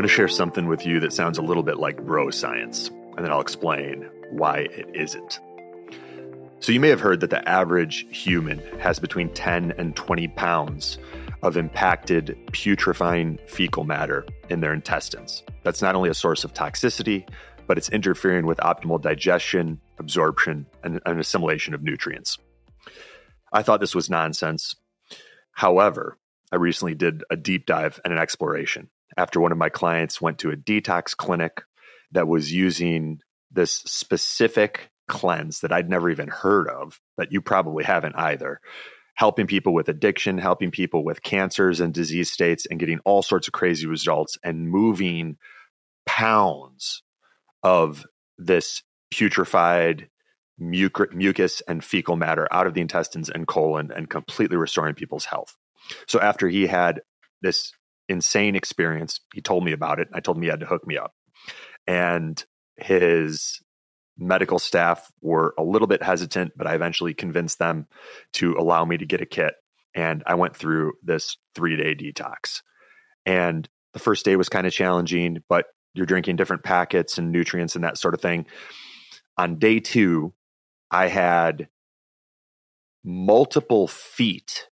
going to share something with you that sounds a little bit like bro science, and then I'll explain why it isn't. So, you may have heard that the average human has between 10 and 20 pounds of impacted putrefying fecal matter in their intestines. That's not only a source of toxicity, but it's interfering with optimal digestion, absorption, and, and assimilation of nutrients. I thought this was nonsense. However, I recently did a deep dive and an exploration after one of my clients went to a detox clinic that was using this specific cleanse that I'd never even heard of, that you probably haven't either. Helping people with addiction, helping people with cancers and disease states, and getting all sorts of crazy results and moving pounds of this putrefied mucus and fecal matter out of the intestines and colon and completely restoring people's health. So, after he had this insane experience. He told me about it. I told him he had to hook me up. And his medical staff were a little bit hesitant, but I eventually convinced them to allow me to get a kit. And I went through this three day detox. And the first day was kind of challenging, but you're drinking different packets and nutrients and that sort of thing. On day two, I had multiple feet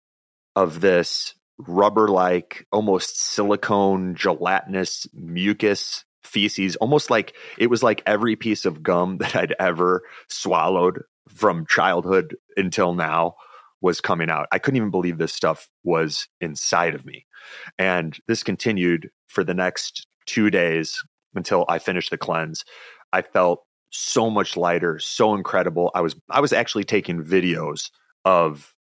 of this rubber like, almost silicone, gelatinous mucus feces, almost like it was like every piece of gum that I'd ever swallowed from childhood until now was coming out. I couldn't even believe this stuff was inside of me. And this continued for the next two days until I finished the cleanse. I felt so much lighter, so incredible. I was I was actually taking videos of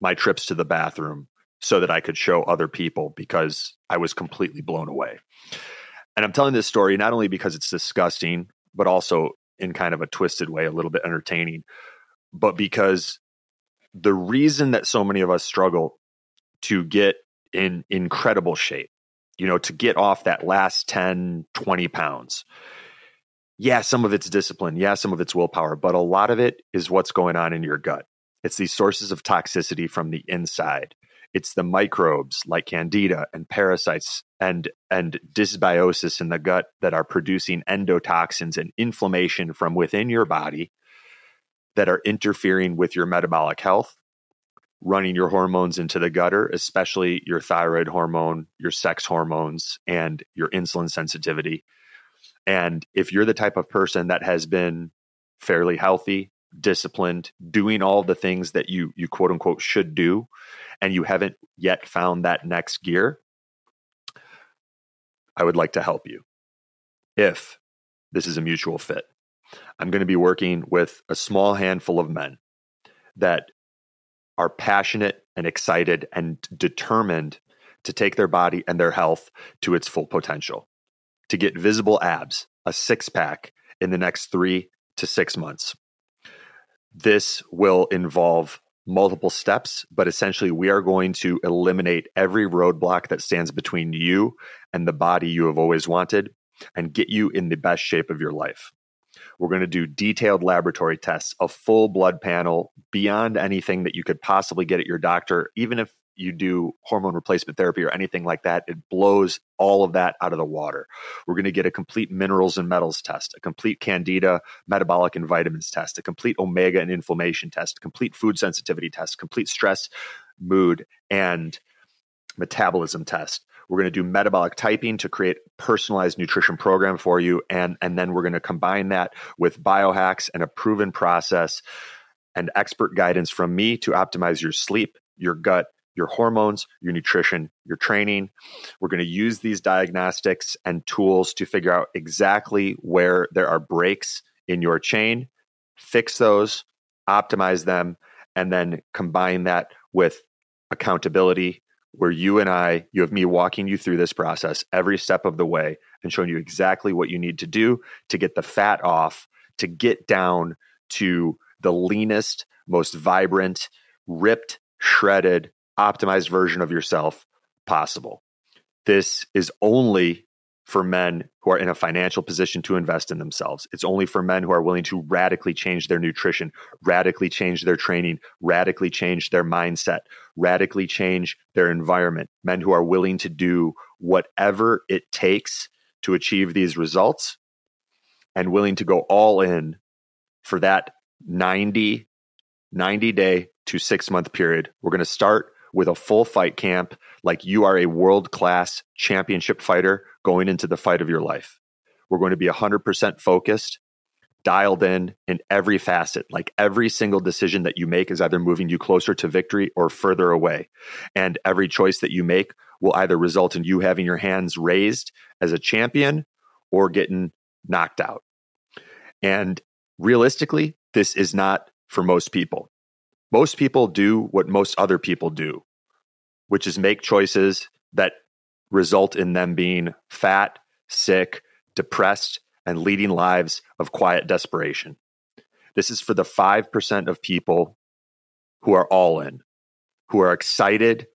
my trips to the bathroom so that I could show other people because I was completely blown away. And I'm telling this story not only because it's disgusting, but also in kind of a twisted way, a little bit entertaining, but because the reason that so many of us struggle to get in incredible shape, you know, to get off that last 10, 20 pounds. Yeah, some of it's discipline. Yeah, some of it's willpower, but a lot of it is what's going on in your gut. It's these sources of toxicity from the inside it's the microbes like candida and parasites and and dysbiosis in the gut that are producing endotoxins and inflammation from within your body that are interfering with your metabolic health running your hormones into the gutter especially your thyroid hormone your sex hormones and your insulin sensitivity. And if you're the type of person that has been fairly healthy disciplined, doing all the things that you you quote unquote should do, and you haven't yet found that next gear, I would like to help you. If this is a mutual fit, I'm going to be working with a small handful of men that are passionate and excited and determined to take their body and their health to its full potential, to get visible abs, a six pack in the next three to six months. This will involve multiple steps, but essentially, we are going to eliminate every roadblock that stands between you and the body you have always wanted and get you in the best shape of your life. We're going to do detailed laboratory tests, a full blood panel beyond anything that you could possibly get at your doctor, even if you do hormone replacement therapy or anything like that, it blows all of that out of the water. We're going to get a complete minerals and metals test, a complete candida metabolic and vitamins test, a complete omega and inflammation test, a complete food sensitivity test, complete stress, mood, and metabolism test. We're going to do metabolic typing to create personalized nutrition program for you and and then we're going to combine that with biohacks and a proven process and expert guidance from me to optimize your sleep, your gut, your hormones, your nutrition, your training. We're going to use these diagnostics and tools to figure out exactly where there are breaks in your chain, fix those, optimize them, and then combine that with accountability, where you and I, you have me walking you through this process every step of the way and showing you exactly what you need to do to get the fat off, to get down to the leanest, most vibrant, ripped, shredded, optimized version of yourself possible. This is only for men who are in a financial position to invest in themselves. It's only for men who are willing to radically change their nutrition, radically change their training, radically change their mindset, radically change their environment. Men who are willing to do whatever it takes to achieve these results and willing to go all in for that 90 90 day to 6 month period. We're going to start with a full fight camp like you are a world class championship fighter going into the fight of your life. We're going to be 100% focused, dialed in in every facet. Like every single decision that you make is either moving you closer to victory or further away. And every choice that you make will either result in you having your hands raised as a champion or getting knocked out. And realistically, this is not for most people. Most people do what most other people do, which is make choices that result in them being fat, sick, depressed, and leading lives of quiet desperation. This is for the 5% of people who are all in, who are excited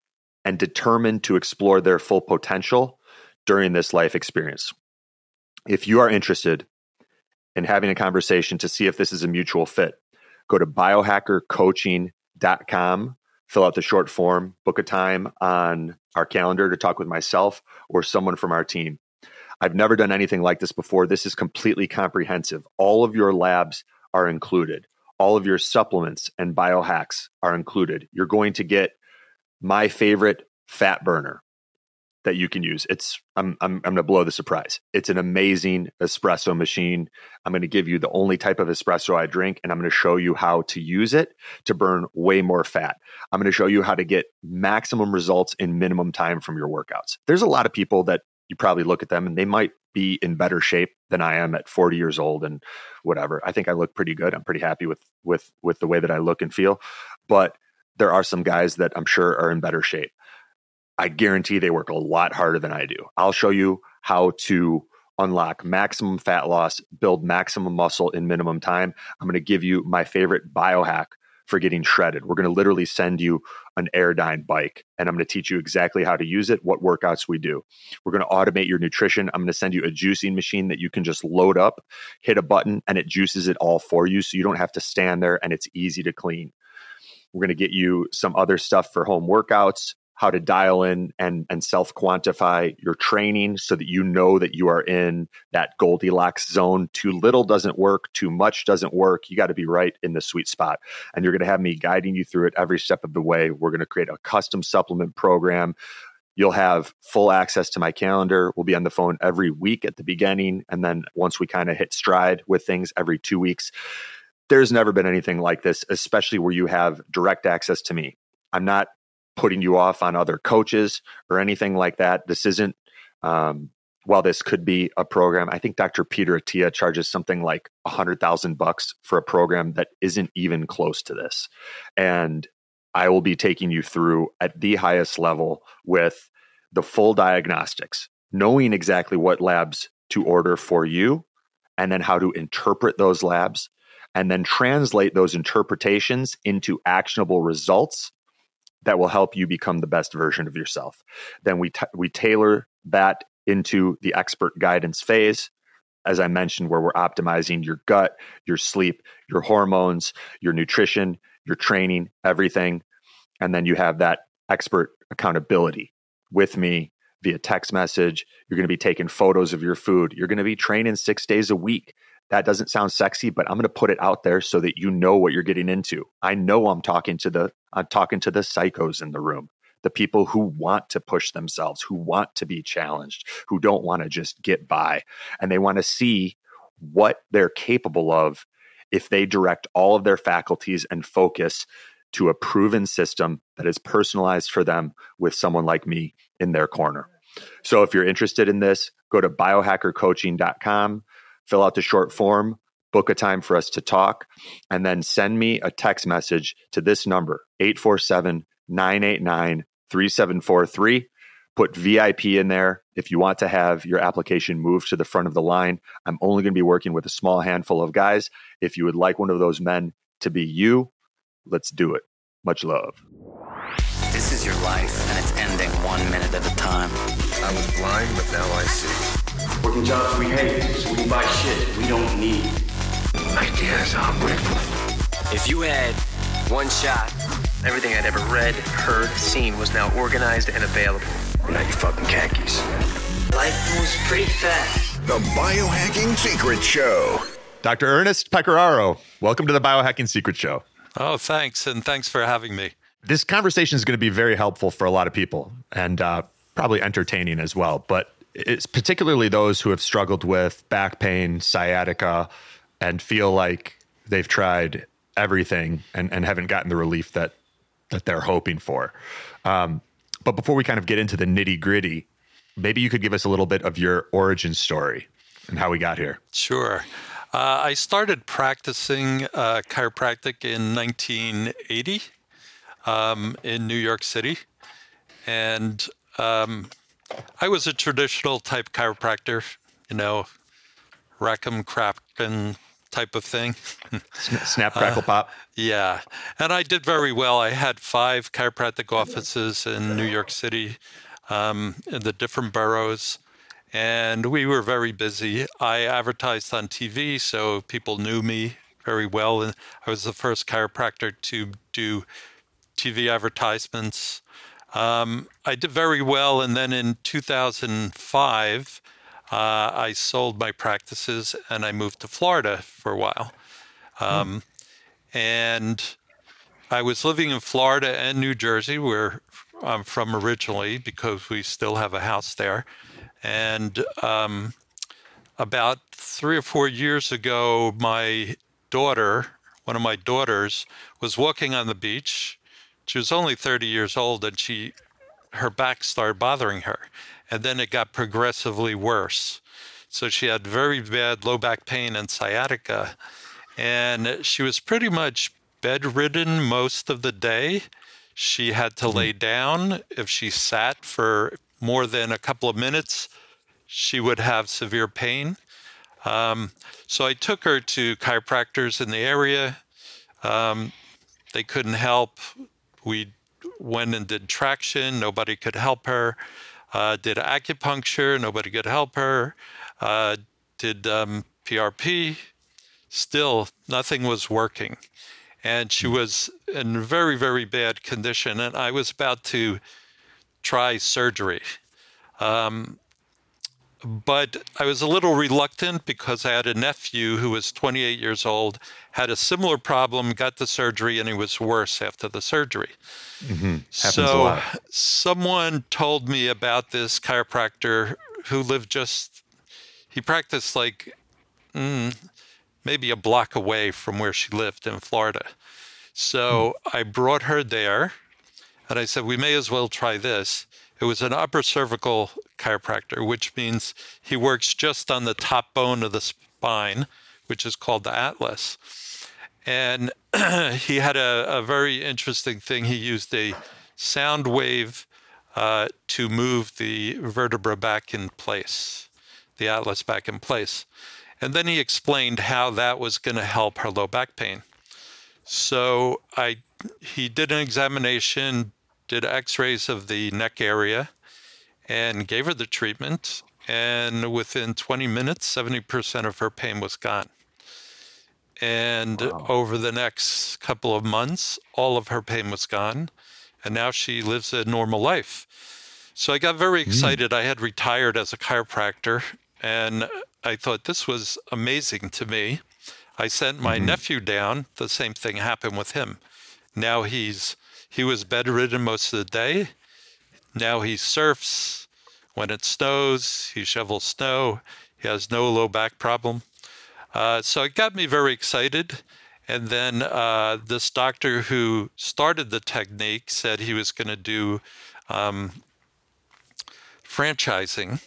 and determined to explore their full potential during this life experience. If you are interested in having a conversation to see if this is a mutual fit, go to biohackercoaching.com, fill out the short form, book a time on our calendar to talk with myself or someone from our team. I've never done anything like this before. This is completely comprehensive. All of your labs are included. All of your supplements and biohacks are included. You're going to get my favorite fat burner that you can use. It's I'm I'm I'm going to blow the surprise. It's an amazing espresso machine. I'm going to give you the only type of espresso I drink and I'm going to show you how to use it to burn way more fat. I'm going to show you how to get maximum results in minimum time from your workouts. There's a lot of people that you probably look at them and they might be in better shape than I am at 40 years old and whatever. I think I look pretty good. I'm pretty happy with with with the way that I look and feel. But there are some guys that I'm sure are in better shape. I guarantee they work a lot harder than I do. I'll show you how to unlock maximum fat loss, build maximum muscle in minimum time. I'm going to give you my favorite biohack for getting shredded. We're going to literally send you an Airdyne bike and I'm going to teach you exactly how to use it, what workouts we do. We're going to automate your nutrition. I'm going to send you a juicing machine that you can just load up, hit a button, and it juices it all for you so you don't have to stand there and it's easy to clean. We're going to get you some other stuff for home workouts, how to dial in and, and self quantify your training so that you know that you are in that Goldilocks zone. Too little doesn't work, too much doesn't work. You got to be right in the sweet spot. And you're going to have me guiding you through it every step of the way. We're going to create a custom supplement program. You'll have full access to my calendar. We'll be on the phone every week at the beginning. And then once we kind of hit stride with things every two weeks, there's never been anything like this, especially where you have direct access to me. I'm not putting you off on other coaches or anything like that. This isn't, um, while this could be a program, I think Dr. Peter Attia charges something like a hundred thousand bucks for a program that isn't even close to this. And I will be taking you through at the highest level with the full diagnostics, knowing exactly what labs to order for you, and then how to interpret those labs, and then translate those interpretations into actionable results that will help you become the best version of yourself. Then we t- we tailor that into the expert guidance phase as I mentioned where we're optimizing your gut, your sleep, your hormones, your nutrition, your training, everything. And then you have that expert accountability with me via text message. You're going to be taking photos of your food. You're going to be training 6 days a week that doesn't sound sexy, but I'm going to put it out there so that you know what you're getting into. I know I'm talking to the I'm talking to the psychos in the room, the people who want to push themselves, who want to be challenged, who don't want to just get by, and they want to see what they're capable of if they direct all of their faculties and focus to a proven system that is personalized for them with someone like me in their corner. So if you're interested in this, go to biohackercoaching.com fill out the short form, book a time for us to talk, and then send me a text message to this number 847 989 3743. Put VIP in there if you want to have your application moved to the front of the line. I'm only going to be working with a small handful of guys. If you would like one of those men to be you, let's do it. Much love. This is your life, and it's ending one minute at a time. I was blind, but now I see. Working jobs we hate, so we buy shit we don't need. Ideas are breakfast. If you had one shot, everything I'd ever read, heard, seen was now organized and available. Now you fucking khakis. Life moves pretty fast. The Biohacking Secrets Show. Dr. Ernest Pecoraro, welcome to the Biohacking Secrets Show. Oh, thanks. And thanks for having me. This conversation is going to be very helpful for a lot of people and uh, probably entertaining as well. But it's particularly those who have struggled with back pain, sciatica, and feel like they've tried everything and, and haven't gotten the relief that that they're hoping for. Um, but before we kind of get into the nitty gritty, maybe you could give us a little bit of your origin story and how we got here. Sure. Uh, I started practicing uh, chiropractic in 1980 um, in New York City. And um, I was a traditional type chiropractor, you know, Rackham Crafton type of thing. Snap, crackle, pop. Yeah. And I did very well. I had five chiropractic offices in New York City um, in the different boroughs. And we were very busy. I advertised on TV, so people knew me very well. And I was the first chiropractor to do TV advertisements. Um, I did very well. And then in 2005, uh, I sold my practices and I moved to Florida for a while. Um, And I was living in Florida and New Jersey, where I'm from originally, because we still have a house there. And um, about three or four years ago, my daughter, one of my daughters, was walking on the beach. She was only 30 years old, and she, her back started bothering her, and then it got progressively worse. So she had very bad low back pain and sciatica, and she was pretty much bedridden most of the day. She had to lay down. If she sat for more than a couple of minutes, she would have severe pain. Um, so I took her to chiropractors in the area. Um, they couldn't help. We went and did traction. Nobody could help her. Uh, did acupuncture. Nobody could help her. Uh, did um, PRP. Still, nothing was working. And she was in very, very bad condition. And I was about to try surgery. Um, but I was a little reluctant because I had a nephew who was 28 years old, had a similar problem, got the surgery, and he was worse after the surgery. Mm-hmm. so someone told me about this chiropractor who lived just, he practiced like mm, maybe a block away from where she lived in Florida. So I brought her there and I said, we may as well try this. It was an upper cervical chiropractor, which means he works just on the top bone of the spine, which is called the atlas. And he had a, a, very interesting thing. He used a sound wave uh, to move the vertebra back in place, the atlas back in place. And then he explained how that was going to help her low back pain. So I, he did an examination, did X-rays of the neck area, and gave her the treatment. And within 20 minutes, 70% of her pain was gone. And wow. over the next couple of months, all of her pain was gone. And now she lives a normal life. So I got very hmm. excited. Mm. I had retired as a chiropractor, and I thought this was amazing to me. I sent my mm-hmm. nephew down. The same thing happened with him. Now he's he was bedridden most of the day. Now he surfs. When it snows, he shovels snow. He has no low back problem. Uh, so it got me very excited. And then uh, this doctor who started the technique said he was going to do um, franchising.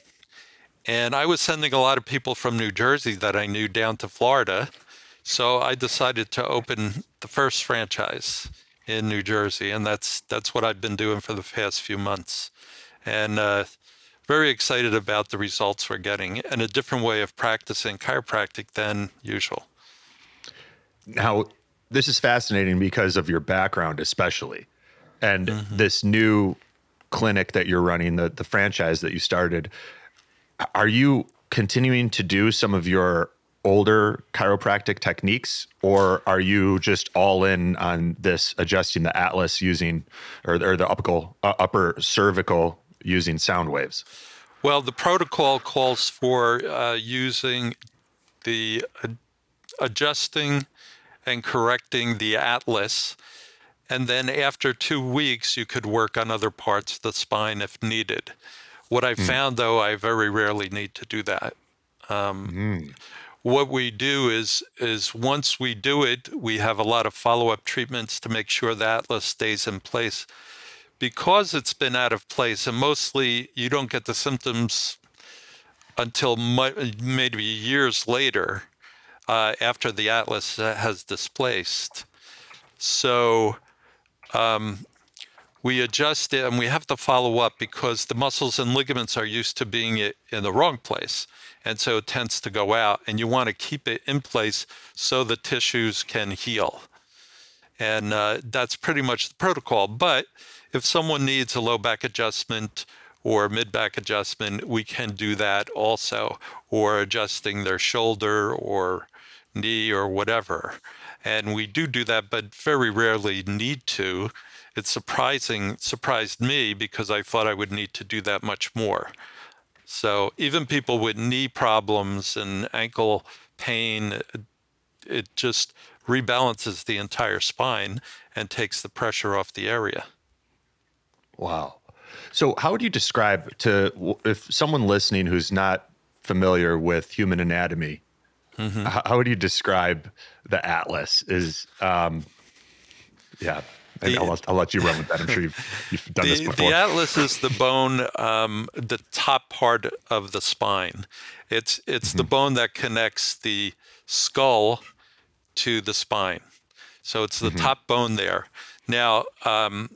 And I was sending a lot of people from New Jersey that I knew down to Florida. So I decided to open the first franchise in New Jersey, and that's that's what I've been doing for the past few months, and uh, very excited about the results we're getting and a different way of practicing chiropractic than usual. Now, this is fascinating because of your background, especially, and mm-hmm. this new clinic that you're running, the the franchise that you started. Are you continuing to do some of your older chiropractic techniques, or are you just all in on this adjusting the atlas using or, or the upper, uh, upper cervical using sound waves? Well, the protocol calls for uh, using the uh, adjusting and correcting the atlas. And then after two weeks, you could work on other parts of the spine if needed. What I mm. found, though, I very rarely need to do that. Um, mm. What we do is is once we do it, we have a lot of follow up treatments to make sure the atlas stays in place. Because it's been out of place, and mostly you don't get the symptoms until maybe years later uh, after the atlas has displaced. So um, we adjust it and we have to follow up because the muscles and ligaments are used to being in the wrong place. And so it tends to go out, and you want to keep it in place so the tissues can heal. And uh, that's pretty much the protocol. But if someone needs a low back adjustment or mid back adjustment, we can do that also, or adjusting their shoulder or knee or whatever. And we do do that, but very rarely need to it's surprising surprised me because I thought I would need to do that much more. So even people with knee problems and ankle pain, it just rebalances the entire spine and takes the pressure off the area. Wow. So how would you describe to if someone listening who's not familiar with human anatomy, mm-hmm. how, would you describe the atlas? Is um, yeah, the, I'll, I'll, let you run with that. I'm sure you've, you've done the, this before. The atlas is the bone, um, the top part of the spine. It's it's mm-hmm. the bone that connects the skull to the spine. So it's the mm-hmm. top bone there. Now, um,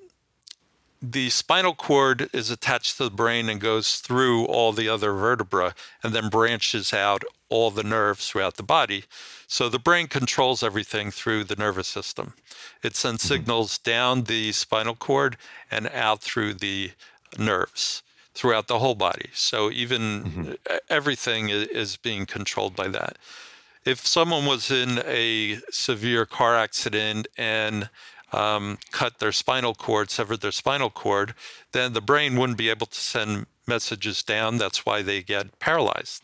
the spinal cord is attached to the brain and goes through all the other vertebra and then branches out all the nerves throughout the body. So the brain controls everything through the nervous system. It sends mm-hmm. signals down the spinal cord and out through the nerves throughout the whole body. So even mm-hmm. everything is being controlled by that. If someone was in a severe car accident and um, cut their spinal cord, severed their spinal cord, then the brain wouldn't be able to send messages down. That's why they get paralyzed.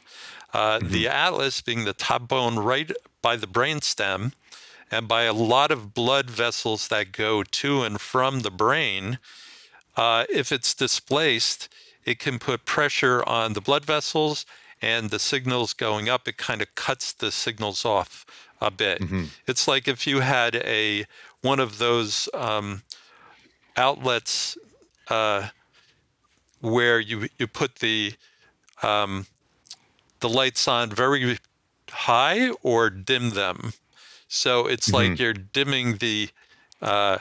Uh, mm-hmm. The atlas being the top bone right by the brainstem and by a lot of blood vessels that go to and from the brain, uh, if it's displaced, it can put pressure on the blood vessels and the signals going up. It kind of cuts the signals off a bit. Mm-hmm. It's like if you had a one of those um, outlets uh, where you you put the um, the lights on very high or dim them. So it's mm-hmm. like you're dimming the uh,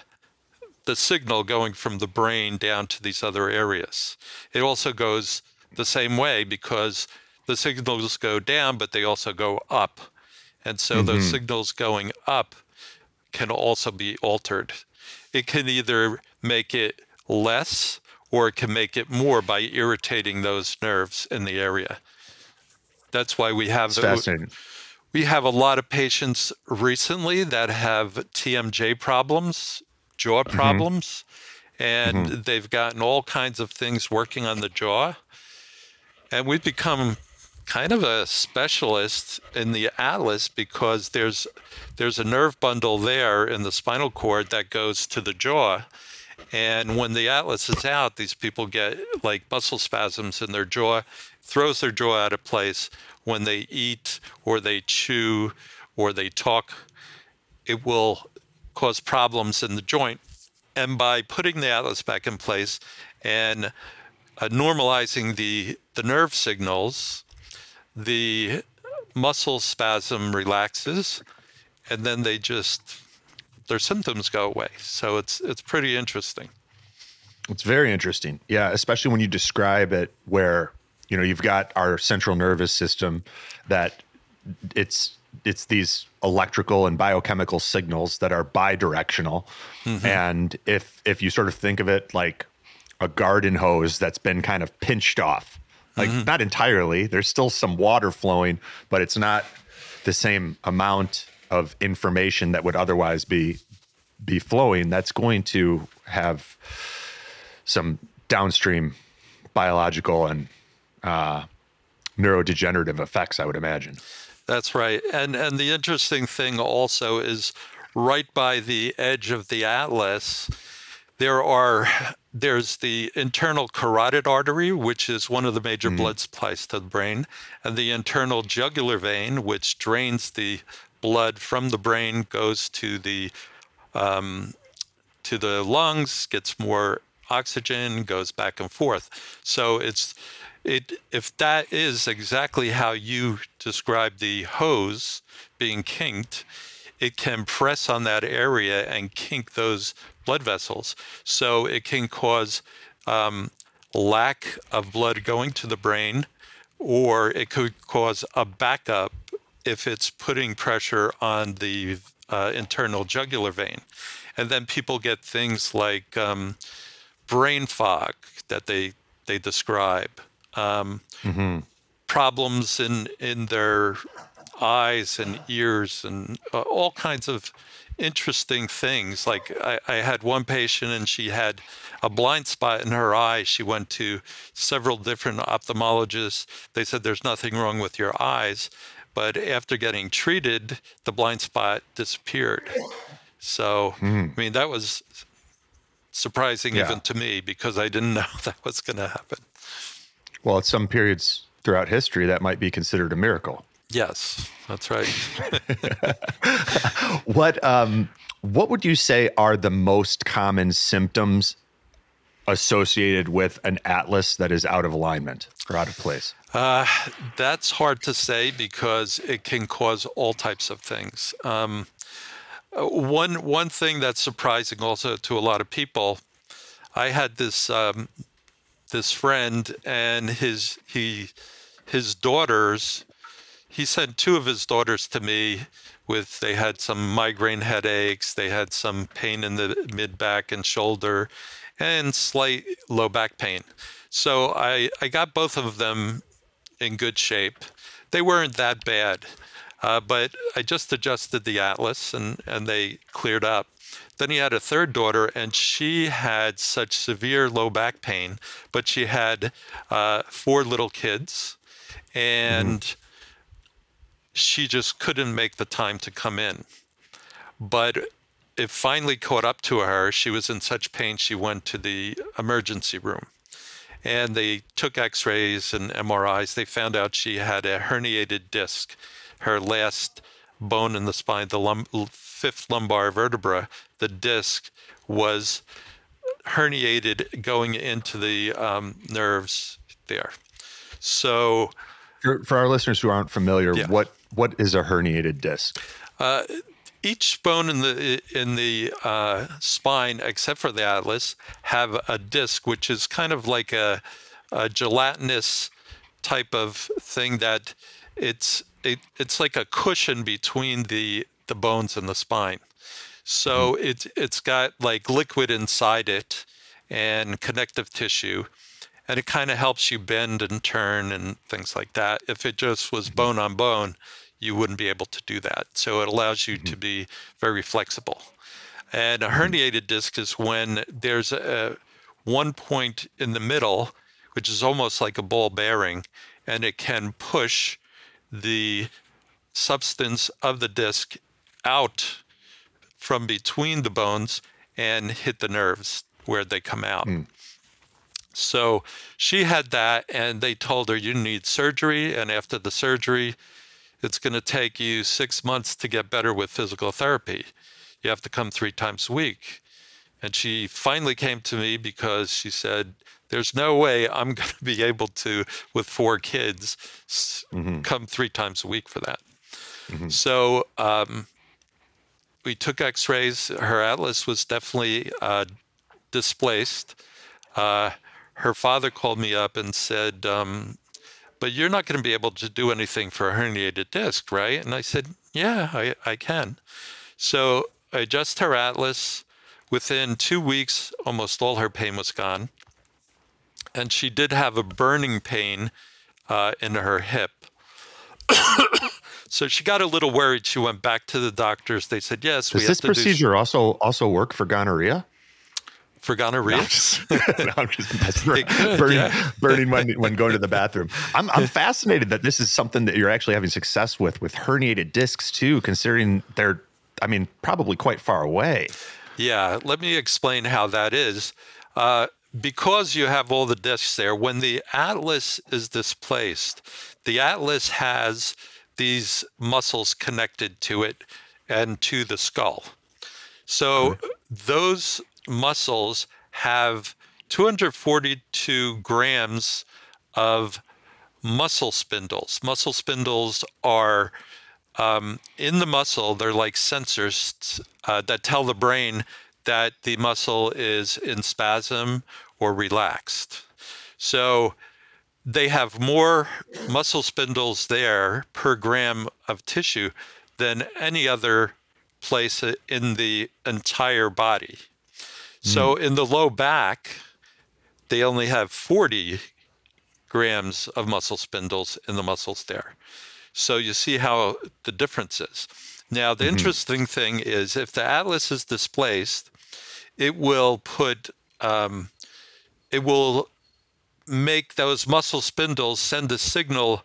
the signal going from the brain down to these other areas. It also goes the same way because the signals go down, but they also go up. And so mm-hmm. those signals going up can also be altered. It can either make it less or it can make it more by irritating those nerves in the area. That's why we have we have a lot of patients recently that have TMJ problems, jaw mm-hmm. problems, and mm-hmm. they've gotten all kinds of things working on the jaw. And we've become kind of a specialist in the atlas because there's there's a nerve bundle there in the spinal cord that goes to the jaw. And when the atlas is out these people get like muscle spasms in their jaw throws their jaw out of place. When they eat or they chew or they talk it will cause problems in the joint. And by putting the atlas back in place and uh, normalizing the the nerve signals the muscle spasm relaxes and then they just their symptoms go away. So it's it's pretty interesting. It's very interesting. Yeah especially when you describe it where you know you've got our central nervous system that it's it's these electrical and biochemical signals that are bidirectional. Mm-hmm. and if if you sort of think of it like a garden hose that's been kind of pinched off Like not entirely. There's still some water flowing, but it's not the same amount of information that would otherwise be be flowing. That's going to have some downstream biological and uh, neurodegenerative effects, I would imagine. That's right. And and the interesting thing also is right by the edge of the atlas there are there's the internal carotid artery which is one of the major blood supplies to the brain and the internal jugular vein which drains the blood from the brain goes to the um, to the lungs, gets more oxygen, goes back and forth. So it's it if that is exactly how you describe the hose being kinked, it can press on that area and kink those blood vessels. So it can cause um, lack of blood going to the brain, or it could cause a backup if it's putting pressure on the uh, internal jugular vein. And then people get things like um, brain fog that they they describe, um, problems in in their eyes and ears, and uh, all kinds of interesting things. Like I, I had one patient, and she had a blind spot in her eye. She went to several different ophthalmologists. They said there's nothing wrong with your eyes, but after getting treated, the blind spot disappeared. So, I mean, that was surprising Yeah. even to me because I didn't know that was going to happen. Well, at some periods throughout history, that might be considered a miracle. Yes, that's right. What um, what would you say are the most common symptoms associated with an atlas that is out of alignment or out of place? That's hard to say because it can cause all types of things. Um, uh, one one thing that's surprising also to a lot of people, I had this um, this friend and his he his daughters. He sent two of his daughters to me with they had some migraine headaches, they had some pain in the mid back and shoulder, and slight low back pain. So I I got both of them in good shape. They weren't that bad, uh, but I just adjusted the atlas and, and they cleared up. Then he had a third daughter, and she had such severe low back pain, but she had uh, four little kids, and she just couldn't make the time to come in. But it finally caught up to her. She was in such pain, she went to the emergency room and they took x-rays and MRIs. They found out she had a herniated disc. Her last bone in the spine, the lum- fifth lumbar vertebra, the disc was herniated going into the um, nerves there. So For, for our listeners who aren't familiar, Yeah. what what is a herniated disc? Uh, each bone in the in the uh, spine, except for the atlas, have a disc, which is kind of like a, a gelatinous type of thing that it's it, it's like a cushion between the the bones and the spine. So mm-hmm. it's it's got like liquid inside it and connective tissue, and it kind of helps you bend and turn and things like that. If it just was mm-hmm. bone on bone, you wouldn't be able to do that. So it allows you to mm-hmm. be very flexible. And a mm-hmm. herniated disc is when there's a one point in the middle, which is almost like a ball bearing, and it can push the substance of the disc out from between the bones and hit the nerves where they come out. Mm. So she had that, and they told her you need surgery, and after the surgery, it's going to take you six months to get better with physical therapy. You have to come three times a week. And she finally came to me because she said, There's no way I'm going to be able to, with four kids, s- come three times a week for that. So um, we took x rays. Her atlas was definitely uh, displaced. Uh, her father called me up and said, um, But you're not going to be able to do anything for a herniated disc, right? And I said, Yeah, I, I can. So I adjust her atlas. Within two weeks, almost all her pain was gone. and she did have a burning pain uh, in her hip. so she got a little worried. She went back to the doctors. They said, "Yes, Does this procedure also also work for gonorrhea? For gonorrhea? No, I'm just, no, I'm just could, burning, yeah. burning when, when going to the bathroom. I'm, I'm fascinated that this is something that you're actually having success with, with herniated discs too, considering they're, I mean, probably quite far away. Yeah, let me explain how that is. Uh, because you have all the discs there, when the atlas is displaced, the atlas has these muscles connected to it and to the skull. So those muscles have 242 grams of muscle spindles. Muscle spindles are um, in the muscle, they're like sensors uh, that tell the brain that the muscle is in spasm or relaxed. So they have more muscle spindles there per gram of tissue than any other place in the entire body. So in the low back, they only have 40 grams of muscle spindles in the muscles there. So you see how the difference is. Now, the interesting thing is if the atlas is displaced, it will put, um, it will make those muscle spindles send a signal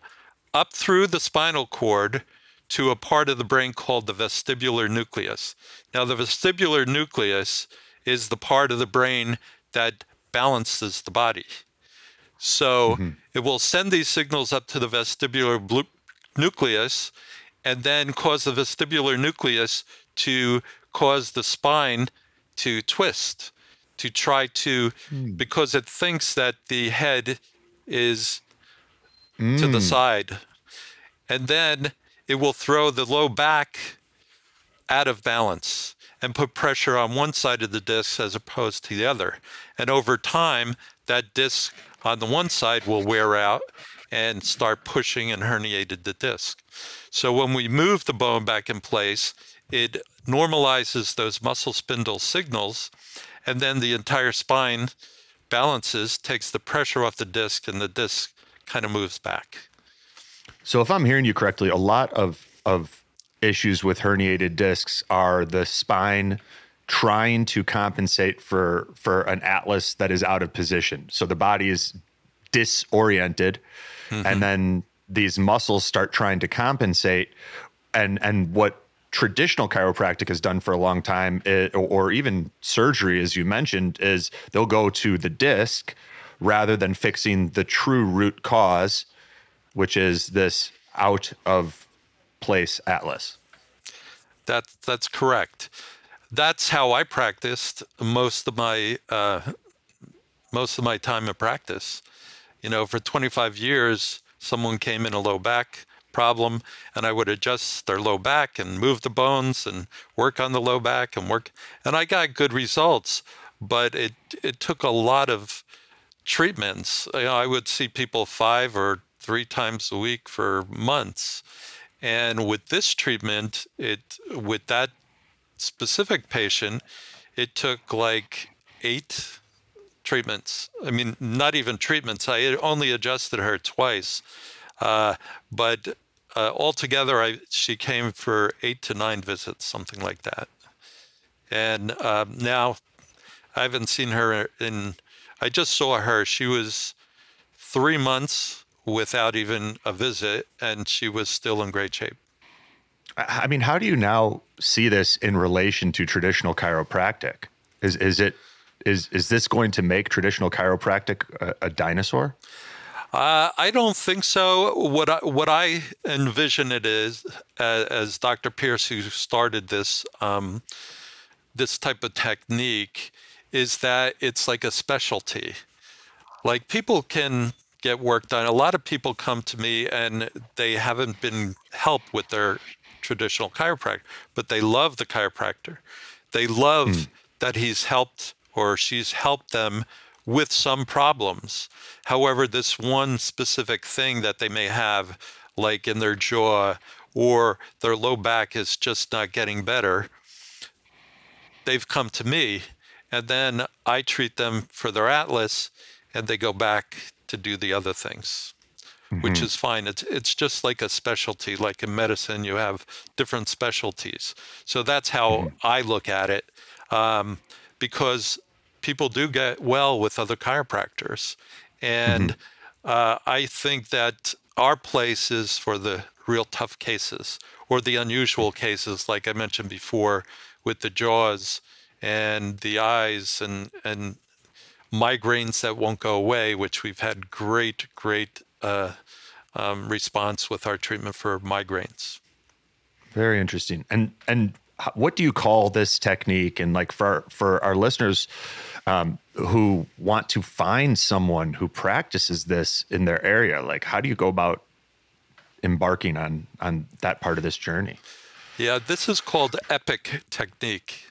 up through the spinal cord to a part of the brain called the vestibular nucleus. Now, the vestibular nucleus is the part of the brain that balances the body. So mm-hmm. it will send these signals up to the vestibular nucleus and then cause the vestibular nucleus to cause the spine to twist, to try to, hmm. because it thinks that the head is to the hmm. side. And then it will throw the low back out of balance and put pressure on one side of the disc as opposed to the other. And over time, that disc on the one side will wear out and start pushing and herniated the disc. So when we move the bone back in place, it normalizes those muscle spindle signals, and then the entire spine balances, takes the pressure off the disc, and the disc kind of moves back. So if I'm hearing you correctly, a lot of of issues with herniated discs are the spine trying to compensate for for an atlas that is out of position. So the body is disoriented and mm-hmm. then these muscles start trying to compensate and and what traditional chiropractic has done for a long time i- or, or even surgery as you mentioned is they'll go to the disc rather than fixing the true root cause which is this out of place atlas. That that's correct. That's how I practiced most of my uh, most of my time in practice. You know, for 25 years, someone came in a low back problem, and I would adjust their low back and move the bones and work on the low back and work, and I got good results. But it it took a lot of treatments. You know, I would see people five or three times a week for months. And with this treatment, it with that specific patient, it took like eight treatments. I mean, not even treatments. I only adjusted her twice, uh, but uh, altogether, I she came for eight to nine visits, something like that. And um, now, I haven't seen her in. I just saw her. She was three months without even a visit, and she was still in great shape. I mean, how do you now see this in relation to traditional chiropractic? Is is it is is this going to make traditional chiropractic a, a dinosaur? Uh, I don't think so. What I, what I envision it is, uh, as Dr. Pierce, who started this um, this type of technique, is that it's like a specialty. Like people can get work done. A lot of people come to me and they haven't been helped with their traditional chiropractor, but they love the chiropractor. They love hmm. that he's helped or she's helped them with some problems. However, this one specific thing that they may have, like in their jaw or their low back, is just not getting better. They've come to me, and then I treat them for their atlas, and they go back to do the other things, which is fine. It's it's just like a specialty, like in medicine, you have different specialties. So that's how I look at it, um, because people do get well with other chiropractors, and uh, I think that our place is for the real tough cases or the unusual cases, like I mentioned before, with the jaws and the eyes and and migraines that won't go away, which we've had great, great uh, um, response with our treatment for migraines. Very interesting. And and what do you call this technique? And like for for our listeners um, who want to find someone who practices this in their area, like how do you go about embarking on on that part of this journey? Yeah, this is called EPIC technique,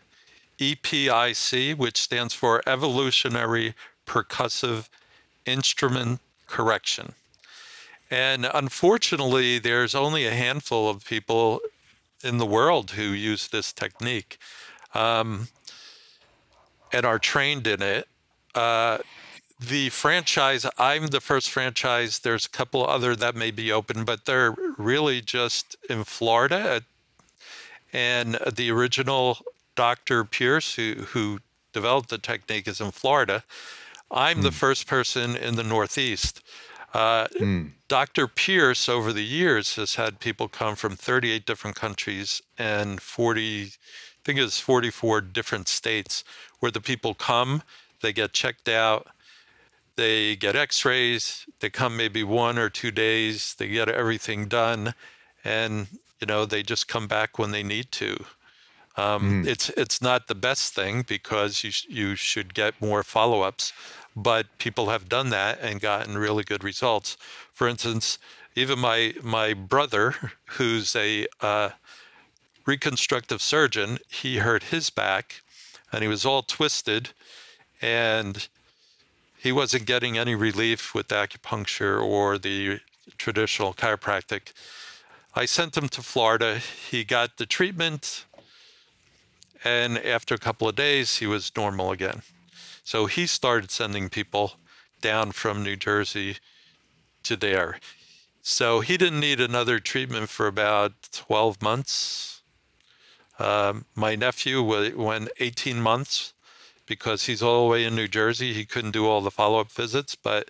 EPIC, which stands for Evolutionary Percussive Instrument Correction. And unfortunately, there's only a handful of people in the world who use this technique um, and are trained in it. Uh, the franchise, I'm the first franchise. There's a couple other that may be open, but they're really just in Florida and the original Dr. Pierce, who, who developed the technique, is in Florida. I'm the first person in the Northeast. Uh, Dr. Pierce, over the years, has had people come from 38 different countries and 40, I think it's 44 different states, where the people come, they get checked out, they get x-rays they come maybe one or two days they get everything done and you know they just come back when they need to um, it's it's not the best thing because you sh- you should get more follow-ups but people have done that and gotten really good results for instance even my my brother who's a uh, reconstructive surgeon he hurt his back and he was all twisted and he wasn't getting any relief with acupuncture or the traditional chiropractic. I sent him to Florida. He got the treatment, and after a couple of days, he was normal again. So he started sending people down from New Jersey to there. So he didn't need another treatment for about 12 months. Um, my nephew went 18 months because he's all the way in New Jersey. He couldn't do all the follow up visits, but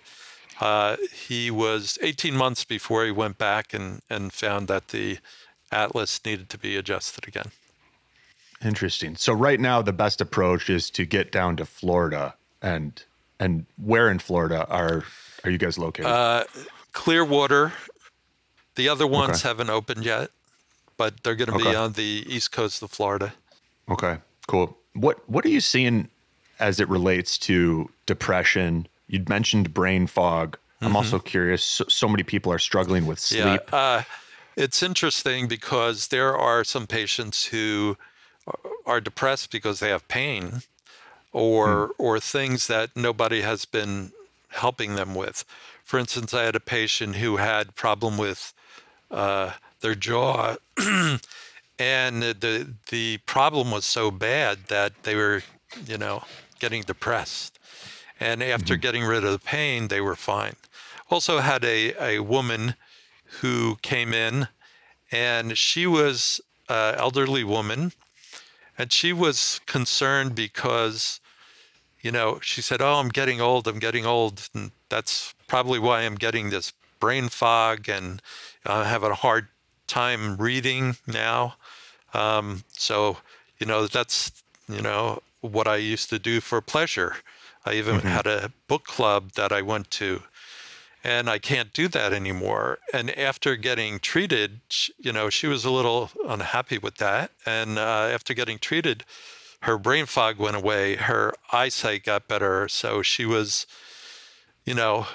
uh, he was 18 months before he went back and, and found that the atlas needed to be adjusted again. Interesting. So right now the best approach is to get down to Florida and and where in Florida are are you guys located? Uh, Clearwater, the other ones Okay. haven't opened yet, but they're going to be on the east coast of Florida. okay, cool. What what are you seeing as it relates to depression? You'd mentioned brain fog. I'm also curious. So, so many people are struggling with sleep. Yeah, uh, it's interesting because there are some patients who are depressed because they have pain or or things that nobody has been helping them with. For instance, I had a patient who had problem with uh, their jaw, and the the problem was so bad that they were, you know, getting depressed. And after getting rid of the pain, they were fine. Also had a, a woman who came in, and she was an elderly woman, and she was concerned because, you know, she said, "Oh, I'm getting old. I'm getting old, and that's probably why I'm getting this brain fog, and I'm having a hard time reading now." Um, so, you know, that's you know what I used to do for pleasure. I even had a book club that I went to, and I can't do that anymore. And after getting treated, you know, she was a little unhappy with that. And uh, after getting treated, her brain fog went away, her eyesight got better. So she was, you know,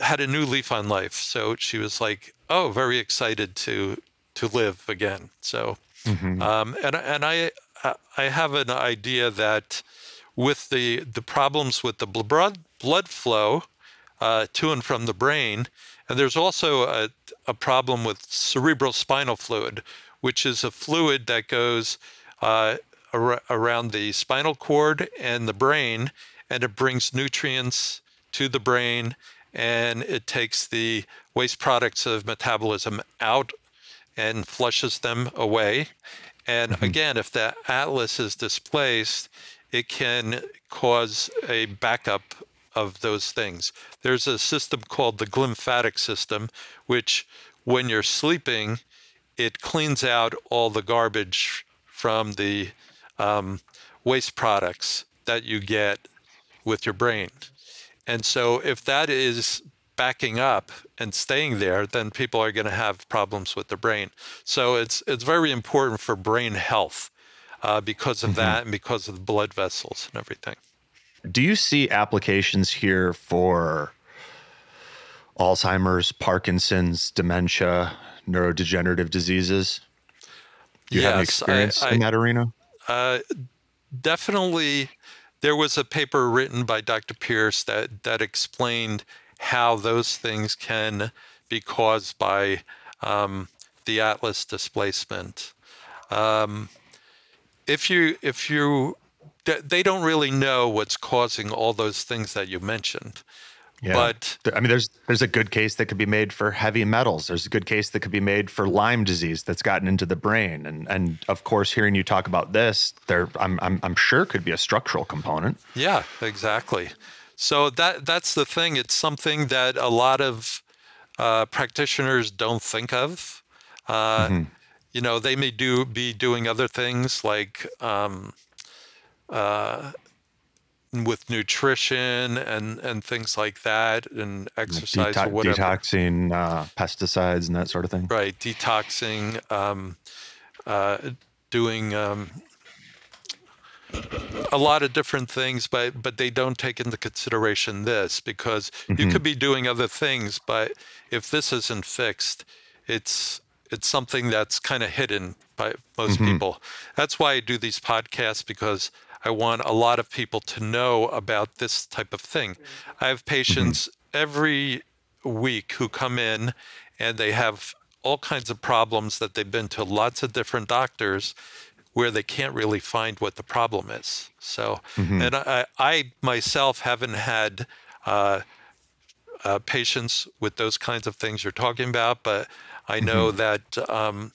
had a new leaf on life. So she was like, oh, very excited to to live again. So, um, and and I I have an idea that with the the problems with the blood blood flow uh, to and from the brain, and there's also a, a problem with cerebral spinal fluid, which is a fluid that goes uh, ar- around the spinal cord and the brain, and it brings nutrients to the brain and it takes the waste products of metabolism out and flushes them away. And again, if the atlas is displaced, it can cause a backup of those things. There's a system called the glymphatic system, which when you're sleeping, it cleans out all the garbage from the um, waste products that you get with your brain. And so if that is backing up and staying there, then people are going to have problems with the brain. So it's it's very important for brain health uh, because of that and because of the blood vessels and everything. Do you see applications here for Alzheimer's, Parkinson's, dementia, neurodegenerative diseases? Do you have any Yes, I- experience I- in that arena? Uh, definitely, there was a paper written by Dr. Pierce that that explained how those things can be caused by um, the atlas displacement. Um, if you if you they- don't really know what's causing all those things that you mentioned, but I mean, there's there's a good case that could be made for heavy metals. There's a good case that could be made for Lyme disease that's gotten into the brain, and and of course, hearing you talk about this, there I'm I'm, I'm sure could be a structural component. Yeah, exactly. So that that's the thing. It's something that a lot of uh, practitioners don't think of. Uh, You know, they may do be doing other things like um, uh, with nutrition and and things like that, and exercise Detox- or whatever. detoxing uh, pesticides and that sort of thing. Right, detoxing, um, uh, doing um, a lot of different things, but but they don't take into consideration this because you could be doing other things, but if this isn't fixed, it's it's something that's kind of hidden by most people. That's why I do these podcasts because I want a lot of people to know about this type of thing. I have patients every week who come in and they have all kinds of problems that they've been to lots of different doctors where they can't really find what the problem is. So, and I, I myself haven't had uh, uh, patients with those kinds of things you're talking about, but I know that um,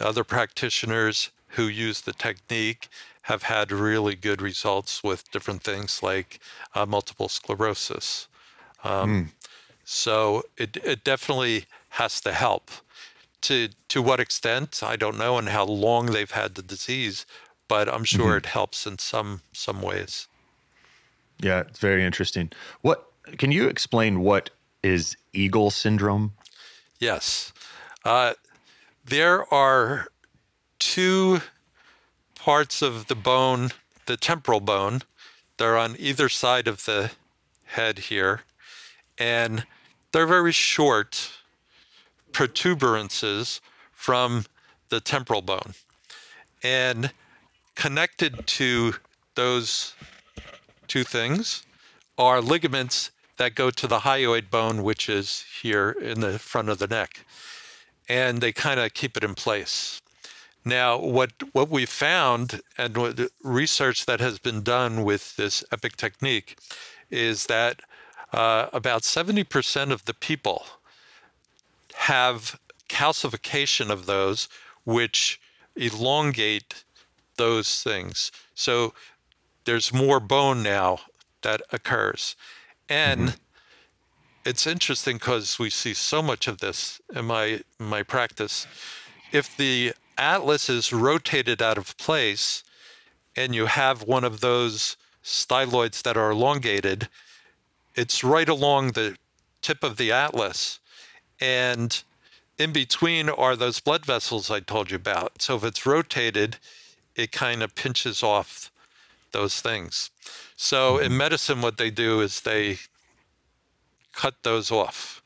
other practitioners who use the technique have had really good results with different things like uh, multiple sclerosis. Um, So it it definitely has to help. To to what extent I don't know, and how long they've had the disease, but I'm sure it helps in some some ways. Yeah, it's very interesting. What can you explain? What is Eagle syndrome? Yes. Uh, there are two parts of the bone, the temporal bone, they're on either side of the head here, and they're very short protuberances from the temporal bone. And connected to those two things are ligaments that go to the hyoid bone, which is here in the front of the neck. And they kind of keep it in place. Now, what, what we found and what the research that has been done with this EPIC technique is that uh, about 70% of the people have calcification of those, which elongate those things. So there's more bone now that occurs. And it's interesting because we see so much of this in my my practice. If the atlas is rotated out of place and you have one of those styloids that are elongated, it's right along the tip of the atlas. And in between are those blood vessels I told you about. So if it's rotated, it kind of pinches off those things. So in mm-hmm. medicine, what they do is they cut those off.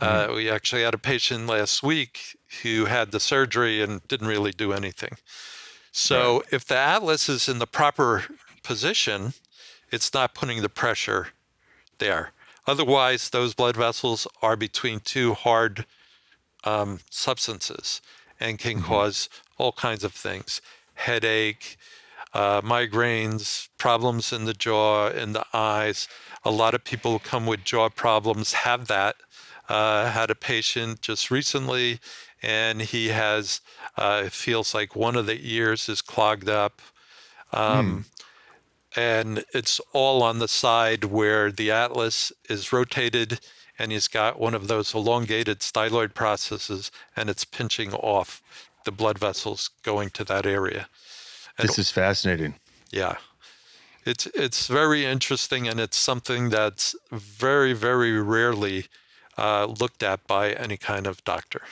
Uh, we actually had a patient last week who had the surgery and didn't really do anything. So if the atlas is in the proper position, it's not putting the pressure there. Otherwise, those blood vessels are between two hard um, substances and can cause all kinds of things headache, uh, migraines, problems in the jaw, in the eyes. A lot of people who come with jaw problems have that. Uh, had a patient just recently, and he has uh, feels like one of the ears is clogged up. Um, And it's all on the side where the atlas is rotated, and he's got one of those elongated styloid processes, and it's pinching off the blood vessels going to that area. And This is fascinating. yeah. It's it's very interesting and it's something that's very, very rarely uh, looked at by any kind of doctor.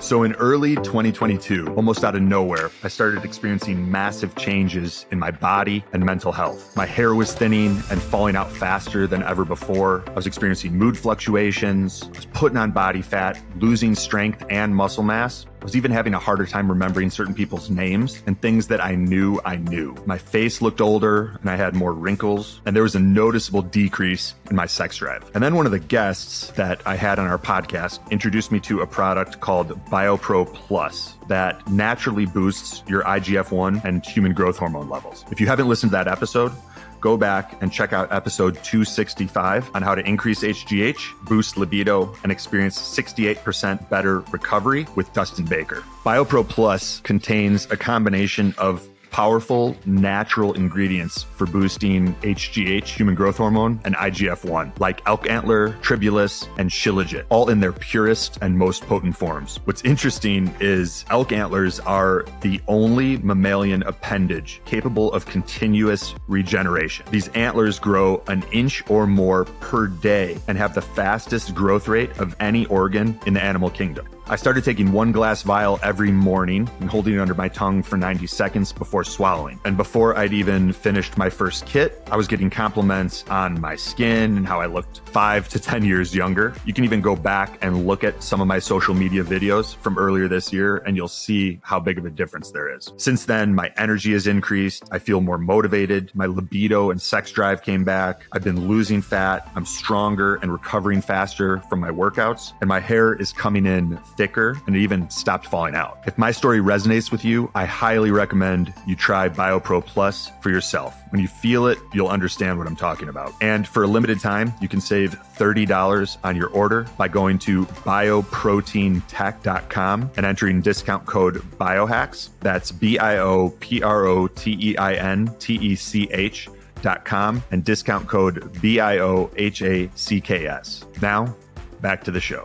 So, in early 2022, almost out of nowhere, I started experiencing massive changes in my body and mental health. My hair was thinning and falling out faster than ever before. I was experiencing mood fluctuations. I was putting on body fat, losing strength and muscle mass. Was even having a harder time remembering certain people's names and things that I knew I knew. My face looked older and I had more wrinkles, and there was a noticeable decrease in my sex drive. And then one of the guests that I had on our podcast introduced me to a product called BioPro Plus that naturally boosts your IGF 1 and human growth hormone levels. If you haven't listened to that episode, go back and check out episode 265 on how to increase HGH, boost libido, and experience 68% better recovery with Dustin Baker. BioPro Plus contains a combination of powerful natural ingredients for boosting HGH, human growth hormone, and IGF 1, like elk antler, tribulus, and shilajit, all in their purest and most potent forms. What's interesting is elk antlers are the only mammalian appendage capable of continuous regeneration. These antlers grow an inch or more per day and have the fastest growth rate of any organ in the animal kingdom. I started taking one glass vial every morning and holding it under my tongue for 90 seconds before swallowing. And before I'd even finished my first kit, I was getting compliments on my skin and how I looked five to 10 years younger. You can even go back and look at some of my social media videos from earlier this year, and you'll see how big of a difference there is. Since then, my energy has increased. I feel more motivated. My libido and sex drive came back. I've been losing fat. I'm stronger and recovering faster from my workouts, and my hair is coming in thicker and it even stopped falling out. If my story resonates with you, I highly recommend you try BioPro Plus for yourself. When you feel it, you'll understand what I'm talking about. And for a limited time, you can save $30 on your order by going to bioproteintech.com and entering discount code biohacks. That's B I O P R O T E I N T E C H dot com and discount code B I O H A C K S. Now, back to the show.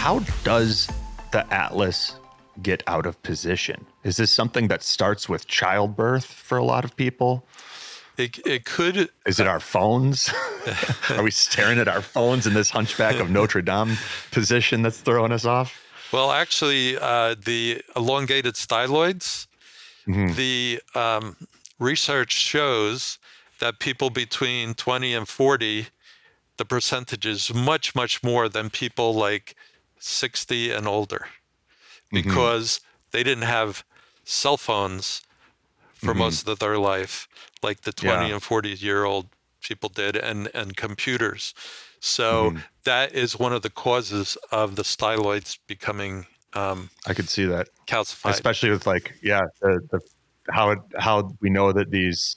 How does the Atlas get out of position? Is this something that starts with childbirth for a lot of people? It, it could, Is it our phones? Are we staring at our phones in this hunchback of Notre Dame position that's throwing us off? well, actually, uh, the elongated styloids, the um, research shows that people between 20 and 40, the percentage is much, much more than people like 60 and older mm-hmm. because they didn't have cell phones for mm-hmm. most of their life like the 20 Yeah. and 40 year old people did and, and computers. So mm-hmm. that is one of the causes of the styloids becoming um, I could see that, calcified. especially with like, yeah, the, the how it, how we know that these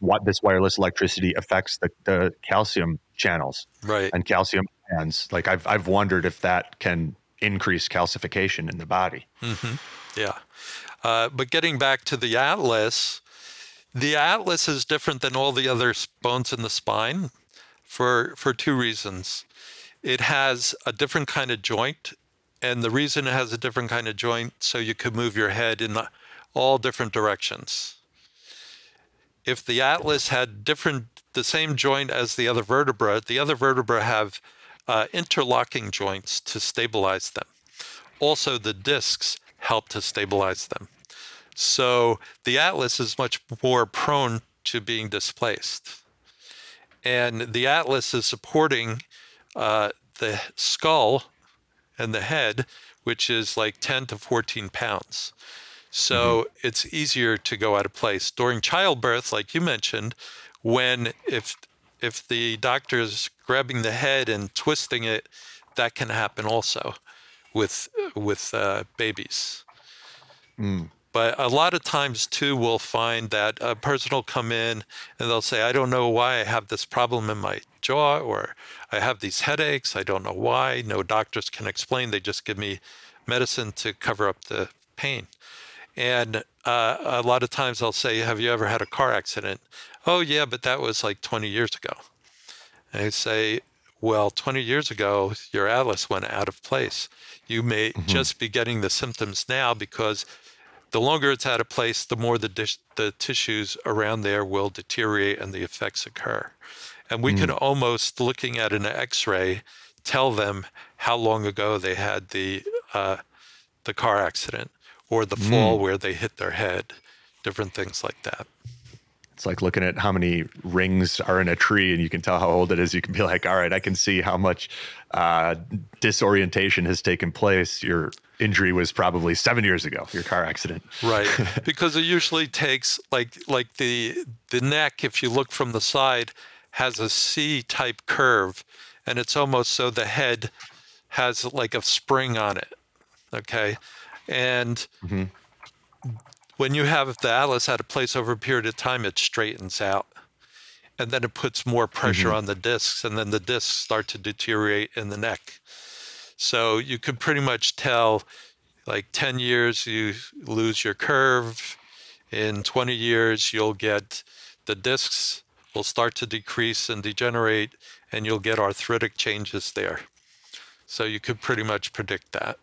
what this wireless electricity affects the, the calcium channels right. and calcium ions. Like I've I've wondered if that can increase calcification in the body. Yeah. Uh, but getting back to the atlas, the atlas is different than all the other bones in the spine for for two reasons. It has a different kind of joint, and the reason it has a different kind of joint so you can move your head in all different directions. If the atlas had different the same joint as the other vertebra, the other vertebra have uh, interlocking joints to stabilize them. Also, the discs help to stabilize them. So the atlas is much more prone to being displaced. And the atlas is supporting uh, the skull and the head, which is like 10 to 14 pounds. So it's easier to go out of place. During childbirth, like you mentioned, when if if the doctor is grabbing the head and twisting it, that can happen also. with with uh, babies. But a lot of times too, we'll find that a person will come in and they'll say, "I don't know why I have this problem in my jaw, or I have these headaches. I don't know why. No doctors can explain. They just give me medicine to cover up the pain." And uh, a lot of times I'll say, Have you ever had a car accident? Oh, yeah, but that was like 20 years ago. And I say, Well, 20 years ago, your atlas went out of place. You may just be getting the symptoms now because the longer it's out of place, the more the, the tissues around there will deteriorate and the effects occur. And we can almost, looking at an x ray, tell them how long ago they had the, uh, the car accident or the fall where they hit their head, different things like that. It's like looking at how many rings are in a tree and you can tell how old it is. You can be like, all right, I can see how much uh, disorientation has taken place. Your injury was probably seven years ago, your car accident. Right. because it usually takes like like the the neck, if you look from the side, has a C type curve and it's almost so the head has like a spring on it. Okay. And mm-hmm. when you have the atlas at a place over a period of time, it straightens out. And then it puts more pressure mm-hmm. on the discs, and then the discs start to deteriorate in the neck. So you can pretty much tell like 10 years, you lose your curve. In 20 years, you'll get the discs will start to decrease and degenerate, and you'll get arthritic changes there. So you could pretty much predict that.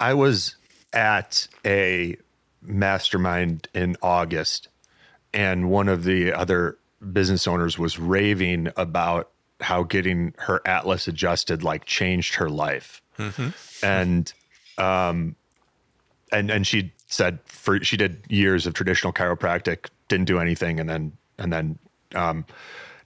I was at a mastermind in August, and one of the other business owners was raving about how getting her atlas adjusted like changed her life, and um, and and she said for she did years of traditional chiropractic, didn't do anything, and then and then um,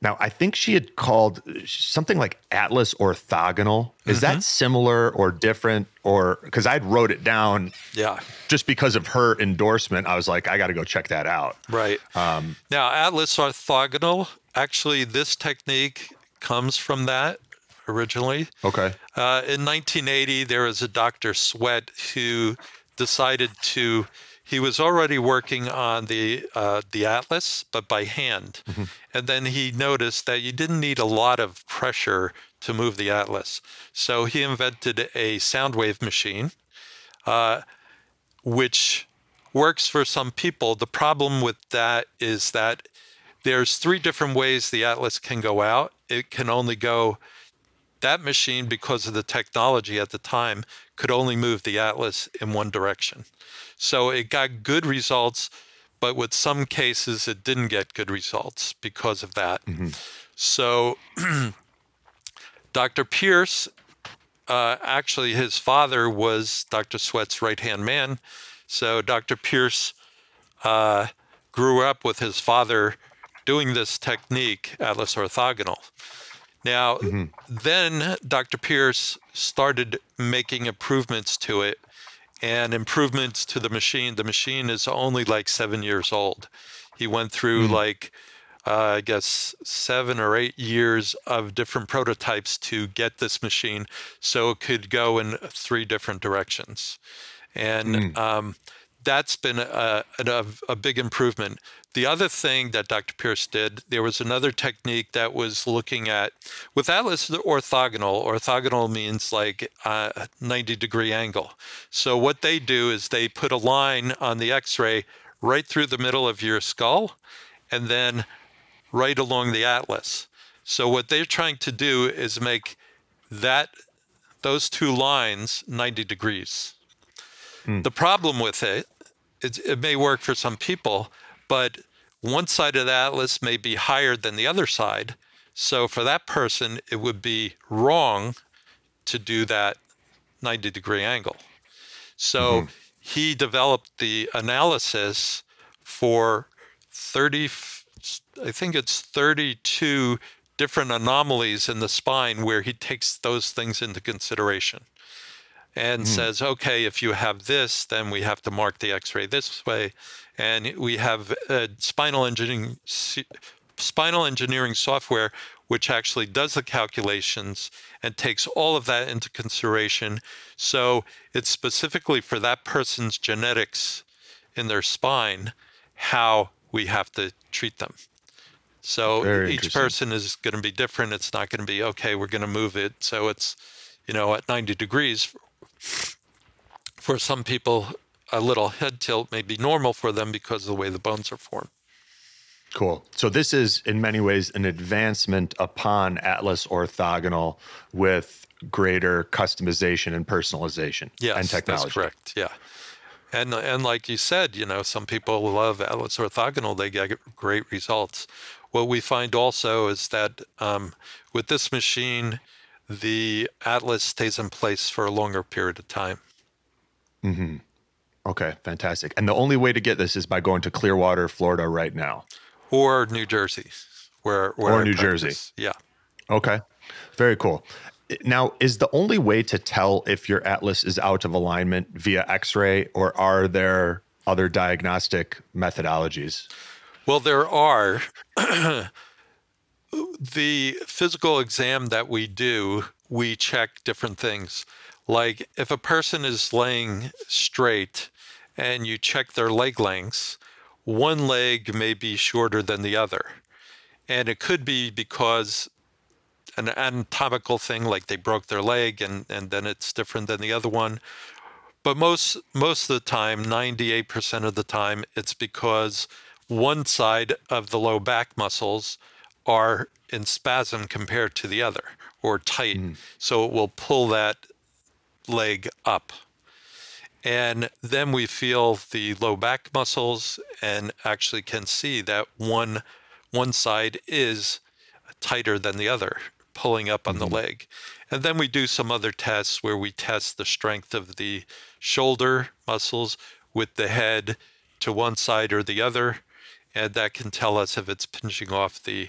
now I think she had called uh, something like Atlas orthogonal. Is that mm-hmm. similar or different? Or because I'd wrote it down Yeah. just because of her endorsement, I was like, I got to go check that out. Right. Um, now, Atlas orthogonal, actually, this technique comes from that originally. Okay. Uh, in 1980, there was a Dr. Sweat who decided to. He was already working on the uh, the atlas, but by hand, and then he noticed that you didn't need a lot of pressure to move the atlas. So he invented a sound wave machine, uh, which works for some people. The problem with that is that there's three different ways the atlas can go out. It can only go that machine because of the technology at the time could only move the atlas in one direction. So it got good results, but with some cases it didn't get good results because of that. So Dr. Pierce, uh, actually his father was Dr. Sweat's right-hand man. So Dr. Pierce uh, grew up with his father doing this technique, Atlas orthogonal. Now, then Dr. Pierce started making improvements to it and improvements to the machine. The machine is only like seven years old. He went through like, uh, I guess, seven or eight years of different prototypes to get this machine so it could go in three different directions. And um, that's been a, a, a big improvement. The other thing that Dr. Pierce did, there was another technique that was looking at, with Atlas the orthogonal, orthogonal means like a 90 degree angle. So what they do is they put a line on the x ray right through the middle of your skull and then right along the atlas. So what they're trying to do is make that those two lines 90 degrees. Hmm. The problem with it, it, it may work for some people, but one side of the atlas may be higher than the other side. So for that person, it would be wrong to do that 90 degree angle. So mm-hmm. he developed the analysis for 30, I think it's 32 different anomalies in the spine where he takes those things into consideration and says, okay, if you have this, then we have to mark the x ray this way. And we have uh, spinal engineering, spinal engineering software which actually does the calculations and takes all of that into consideration. So it's specifically for that person's genetics in their spine how we have to treat them. So Very each person is going to be different. It's not going to be okay. We're going to move it so it's, you know, at 90 degrees. For some people, a little head tilt may be normal for them because of the way the bones are formed. Cool. So this is in many ways an advancement upon Atlas orthogonal with greater customization and personalization Yes, and technology. that's correct. Yeah, and and like you said, you know, some people love Atlas orthogonal; they get great results. What we find also is that um, with this machine, the Atlas stays in place for a longer period of time. Hmm. Okay, fantastic. And the only way to get this is by going to Clearwater, Florida right now. Or New Jersey, where, where Or I New Jersey. Yeah. Okay. Very cool. Now, is the only way to tell if your atlas is out of alignment via x-ray or are there other diagnostic methodologies? Well, there are. the physical exam that we do, we check different things. Like if a person is laying straight and you check their leg lengths, one leg may be shorter than the other. And it could be because an anatomical thing, like they broke their leg and, and then it's different than the other one. But most most of the time, 98% of the time, it's because one side of the low back muscles are in spasm compared to the other or tight. Hmm. So it will pull that leg up. And then we feel the low back muscles and actually can see that one one side is tighter than the other, pulling up on the mm-hmm. leg. And then we do some other tests where we test the strength of the shoulder muscles with the head to one side or the other. And that can tell us if it's pinching off the,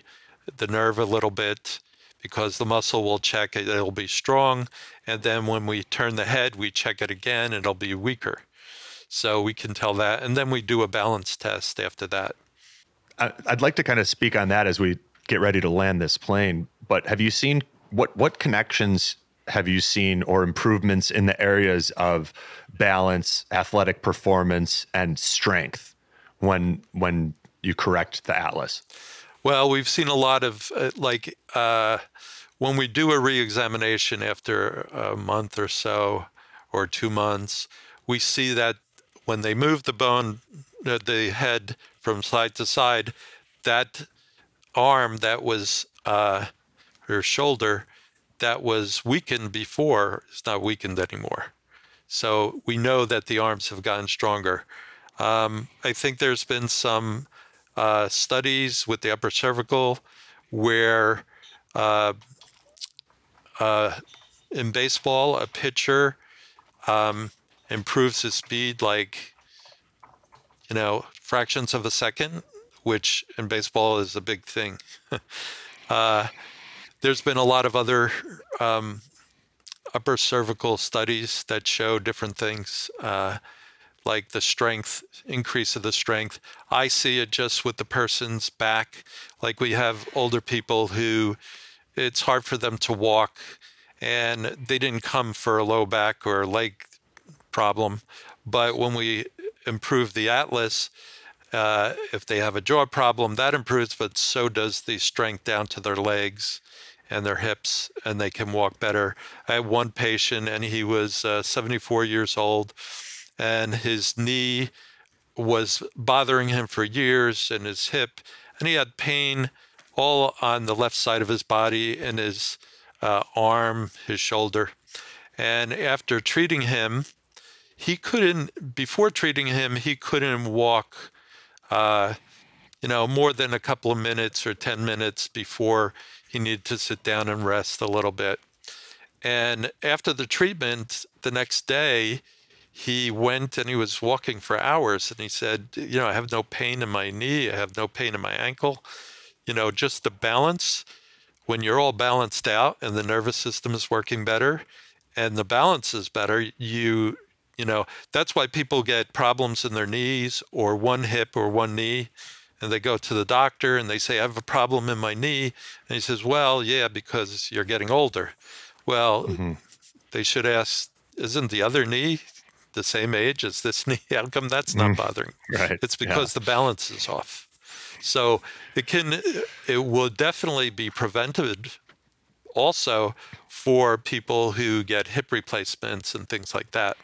the nerve a little bit because the muscle will check it, it'll be strong. And then when we turn the head, we check it again, it'll be weaker. So we can tell that. And then we do a balance test after that. I'd like to kind of speak on that as we get ready to land this plane. But have you seen what what connections have you seen or improvements in the areas of balance, athletic performance, and strength when when you correct the atlas? Well, we've seen a lot of uh, like uh, when we do a re-examination after a month or so, or two months, we see that when they move the bone, uh, the head from side to side, that arm that was uh, or shoulder that was weakened before is not weakened anymore. So we know that the arms have gotten stronger. Um, I think there's been some uh, studies with the upper cervical where uh, uh, in baseball, a pitcher um, improves his speed like, you know, fractions of a second, which in baseball is a big thing. uh, there's been a lot of other um, upper cervical studies that show different things. Uh, like the strength, increase of the strength. I see it just with the person's back. Like we have older people who it's hard for them to walk and they didn't come for a low back or leg problem. But when we improve the atlas, uh, if they have a jaw problem, that improves, but so does the strength down to their legs and their hips, and they can walk better. I had one patient, and he was uh, 74 years old, and his knee was bothering him for years, and his hip, and he had pain all on the left side of his body, and his uh, arm, his shoulder. And after treating him, he couldn't, before treating him, he couldn't walk, uh, you know, more than a couple of minutes or 10 minutes before he needed to sit down and rest a little bit. And after the treatment, the next day, he went and he was walking for hours and he said, You know, I have no pain in my knee, I have no pain in my ankle. You know, just the balance. When you're all balanced out and the nervous system is working better and the balance is better, you, you know, that's why people get problems in their knees or one hip or one knee and they go to the doctor and they say, I have a problem in my knee. And he says, Well, yeah, because you're getting older. Well, mm-hmm. they should ask, Isn't the other knee the same age as this knee? How come that's not mm, bothering? Right, It's because the balance is off. So it can, it will definitely be prevented also for people who get hip replacements and things like that.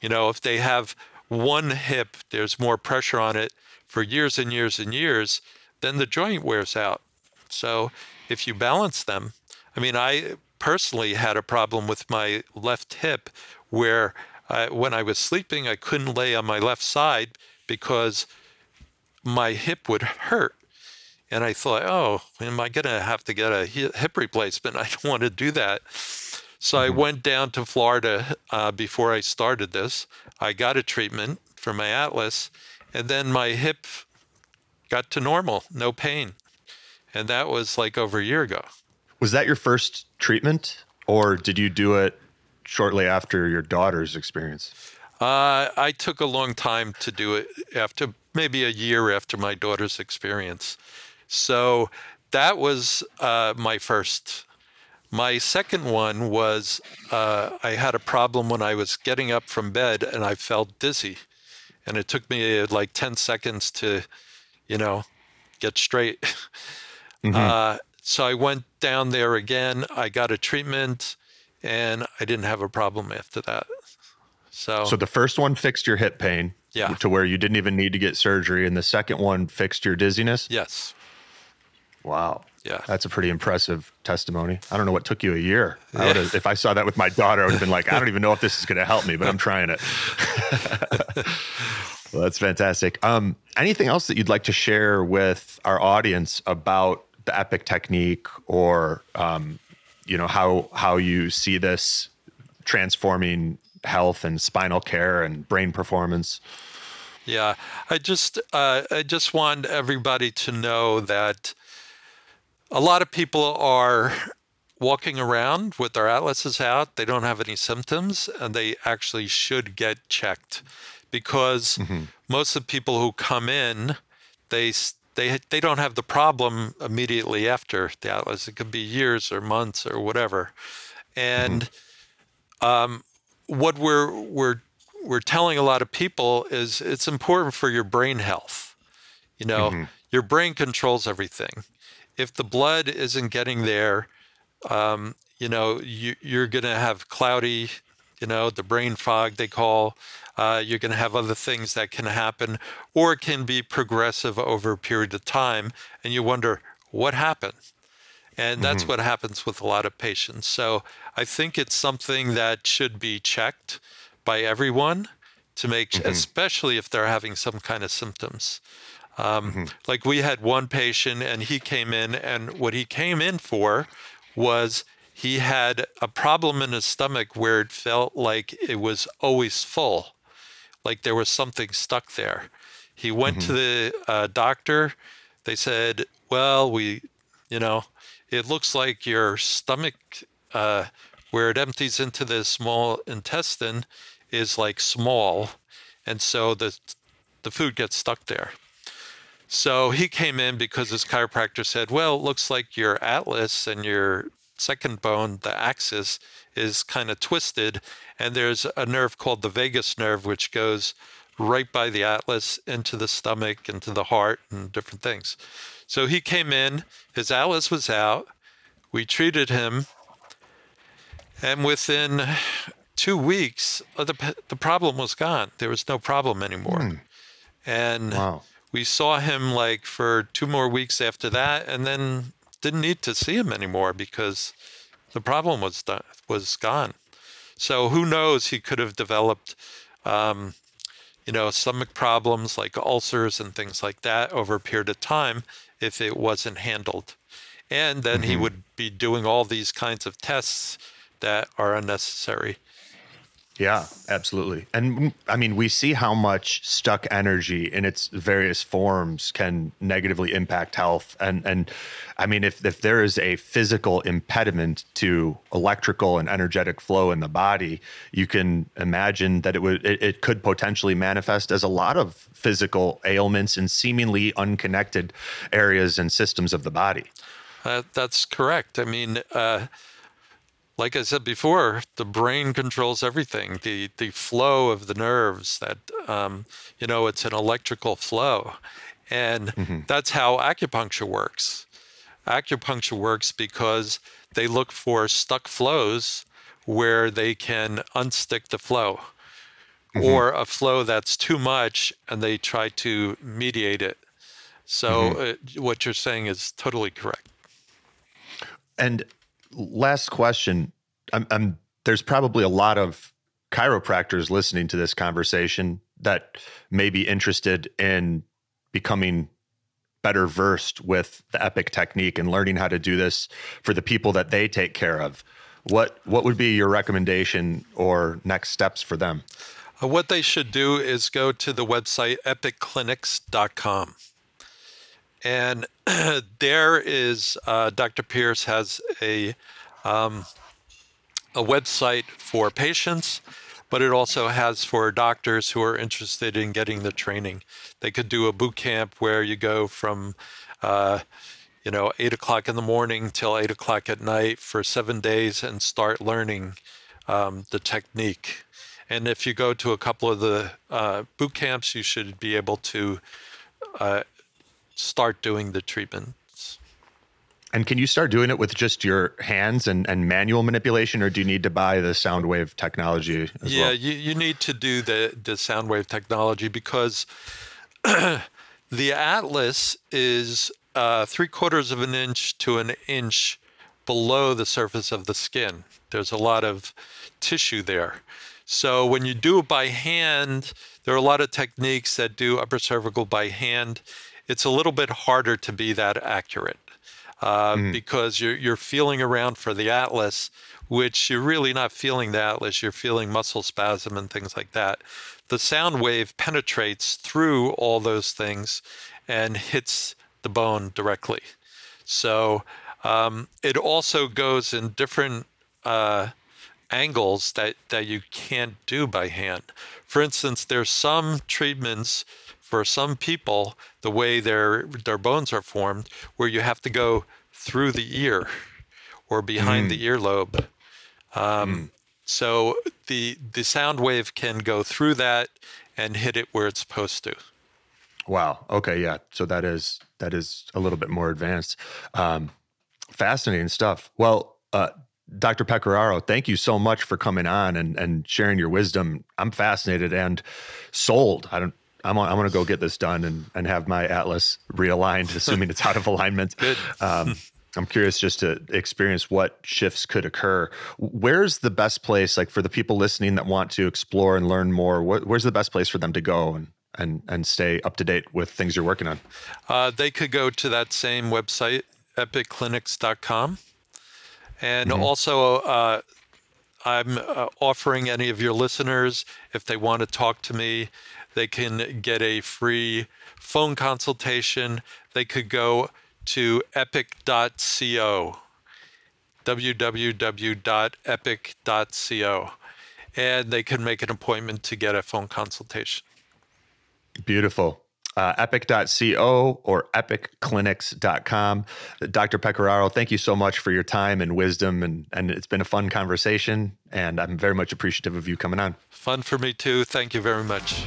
You know, if they have one hip, there's more pressure on it for years and years and years, then the joint wears out. So if you balance them, I mean, I personally had a problem with my left hip where I, when I was sleeping, I couldn't lay on my left side because my hip would hurt. And I thought, oh, am I going to have to get a hip replacement? I don't want to do that. So I went down to Florida uh, before I started this. I got a treatment for my atlas, and then my hip got to normal, no pain. And that was like over a year ago. Was that your first treatment, or did you do it shortly after your daughter's experience? Uh, I took a long time to do it after maybe a year after my daughter's experience. So that was uh, my first. My second one was uh, I had a problem when I was getting up from bed and I felt dizzy. And it took me uh, like 10 seconds to, you know, get straight. Uh, so I went down there again. I got a treatment and I didn't have a problem after that. So, So the first one fixed your hip pain, Yeah. to where you didn't even need to get surgery, and the second one fixed your dizziness. yes. Wow. Yeah. That's a pretty impressive testimony. I don't know what took you a year. I would have, if I saw that with my daughter, I would have been like, I don't even know if this is going to help me, but I'm trying it. well, that's fantastic. Um, anything else that you'd like to share with our audience about the Epic technique, or um, you know how how you see this transforming health and spinal care and brain performance? Yeah, I just uh, I just want everybody to know that a lot of people are walking around with their atlases out. They don't have any symptoms, and they actually should get checked because most of the people who come in, they they they don't have the problem immediately after the atlas. It could be years or months or whatever, and mm-hmm. um, what we're we're we're telling a lot of people is it's important for your brain health. You know, mm-hmm. your brain controls everything. If the blood isn't getting there, um, you know, you, you're going to have cloudy, you know, the brain fog they call. Uh, you're going to have other things that can happen, or it can be progressive over a period of time, and you wonder what happened. And that's what happens with a lot of patients. So I think it's something that should be checked by everyone to make, especially if they're having some kind of symptoms. Um, Like we had one patient, and he came in, and what he came in for was he had a problem in his stomach where it felt like it was always full, like there was something stuck there. He went to the uh, doctor. They said, "Well, we, you know, it looks like your stomach, uh, where it empties into the small intestine, is like small, and so the the food gets stuck there." So he came in because his chiropractor said, Well, it looks like your atlas and your second bone, the axis, is kind of twisted. And there's a nerve called the vagus nerve, which goes right by the atlas into the stomach, into the heart, and different things. So he came in, his atlas was out. We treated him. And within two weeks, uh, the, the problem was gone. There was no problem anymore. And Wow. we saw him like for two more weeks after that, and then didn't need to see him anymore because the problem was done, was gone. So who knows? He could have developed, um, you know, stomach problems like ulcers and things like that over a period of time if it wasn't handled. And then he would be doing all these kinds of tests that are unnecessary. Yeah, absolutely. And mm, I mean, we see how much stuck energy in its various forms can negatively impact health. And and I mean, if if there is a physical impediment to electrical and energetic flow in the body, you can imagine that it would it, it could potentially manifest as a lot of physical ailments in seemingly unconnected areas and systems of the body. Uh, that's correct. I mean, uh, like I said before, the brain controls everything. The the flow of the nerves. That um, you know, it's an electrical flow, and mm-hmm. that's how acupuncture works. Acupuncture works because they look for stuck flows where they can unstick the flow, mm-hmm. or a flow that's too much, and they try to mediate it. So mm-hmm. uh, what you're saying is totally correct. And last question. I'm, I'm, there's probably a lot of chiropractors listening to this conversation that may be interested in becoming better versed with the epic technique and learning how to do this for the people that they take care of. What what would be your recommendation or next steps for them? Uh, what they should do is go to the website epicclinics.com and there is uh, Dr. Pierce has a um, a website for patients, but it also has for doctors who are interested in getting the training. They could do a boot camp where you go from, uh, you know, eight o'clock in the morning till eight o'clock at night for seven days and start learning um, the technique. And if you go to a couple of the uh, boot camps, you should be able to uh, start doing the treatments. And can you start doing it with just your hands and, and manual manipulation, or do you need to buy the sound wave technology yeah, well? you, you need to do the, the sound wave technology because the Atlas is uh, three quarters of an inch to an inch below the surface of the skin. There's a lot of tissue there. So when you do it by hand, there are a lot of techniques that do upper cervical by hand it's a little bit harder to be that accurate uh, mm. because you're, you're feeling around for the atlas, which you're really not feeling the atlas. You're feeling muscle spasm and things like that. The sound wave penetrates through all those things and hits the bone directly. So um, it also goes in different uh, angles that, that you can't do by hand. For instance, there's some treatments for some people, the way their their bones are formed, where you have to go through the ear or behind mm. the earlobe. Um, mm. So the the sound wave can go through that and hit it where it's supposed to. Wow. Okay. Yeah. So that is that is a little bit more advanced. Um, fascinating stuff. Well, uh, Dr. Pecoraro, thank you so much for coming on and and sharing your wisdom. I'm fascinated and sold. I don't I'm, I'm going to go get this done and, and have my atlas realigned, assuming it's out of alignment. Good. Um, I'm curious just to experience what shifts could occur. Where's the best place, like for the people listening that want to explore and learn more? where's the best place for them to go and and and stay up to date with things you're working on? Uh, they could go to that same website, epicclinics.com, and mm-hmm. also. Uh, I'm uh, offering any of your listeners, if they want to talk to me, they can get a free phone consultation. They could go to epic.co, www.epic.co, and they can make an appointment to get a phone consultation. Beautiful. Uh, epic.co or epicclinics.com. Dr. Pecoraro, thank you so much for your time and wisdom, and, and it's been a fun conversation, and I'm very much appreciative of you coming on. Fun for me too. Thank you very much.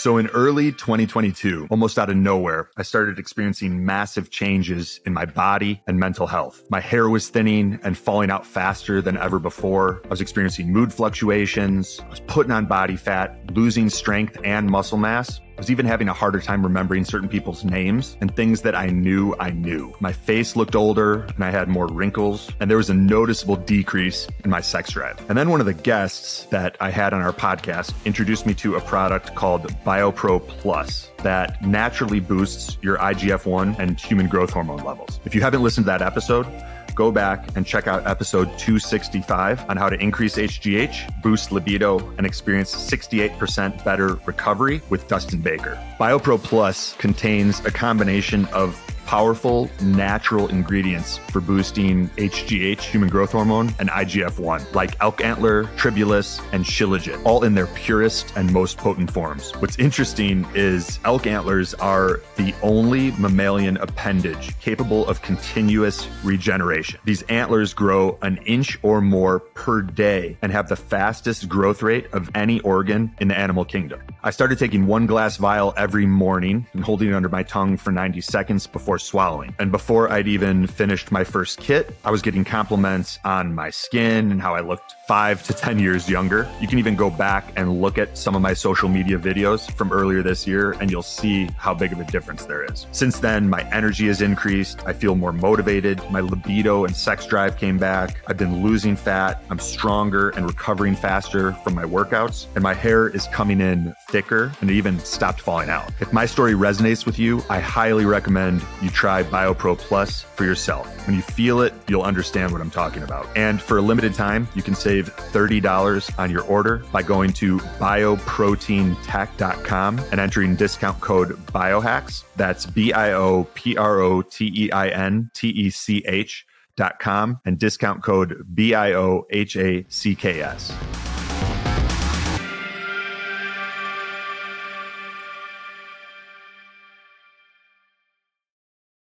So in early 2022, almost out of nowhere, I started experiencing massive changes in my body and mental health. My hair was thinning and falling out faster than ever before. I was experiencing mood fluctuations. I was putting on body fat, losing strength and muscle mass was even having a harder time remembering certain people's names and things that I knew I knew. My face looked older and I had more wrinkles, and there was a noticeable decrease in my sex drive. And then one of the guests that I had on our podcast introduced me to a product called BioPro Plus. that naturally boosts your IGF 1 and human growth hormone levels. If you haven't listened to that episode, go back and check out episode 265 on how to increase HGH, boost libido, and experience 68% better recovery with Dustin Baker. BioPro Plus contains a combination of powerful natural ingredients for boosting HGH, human growth hormone, and IGF 1, like elk antler, tribulus, and shilajit, all in their purest and most potent forms. What's interesting is elk antlers are the only mammalian appendage capable of continuous regeneration. These antlers grow an inch or more per day and have the fastest growth rate of any organ in the animal kingdom. I started taking one glass vial every morning and holding it under my tongue for 90 seconds before swallowing. And before I'd even finished my first kit, I was getting compliments on my skin and how I looked five to 10 years younger. You can even go back and look at some of my social media videos from earlier this year, and you'll see how big of a difference there is. Since then, my energy has increased. I feel more motivated. My libido and sex drive came back. I've been losing fat. I'm stronger and recovering faster from my workouts. And my hair is coming in thicker and it even stopped falling out. If my story resonates with you, I highly recommend you try BioPro Plus for yourself. When you feel it, you'll understand what I'm talking about. And for a limited time, you can save $30 on your order by going to bioproteintech.com and entering discount code BIOHACKS. That's B I O P R O T E I N T E C H dot com and discount code B I O H A C K S.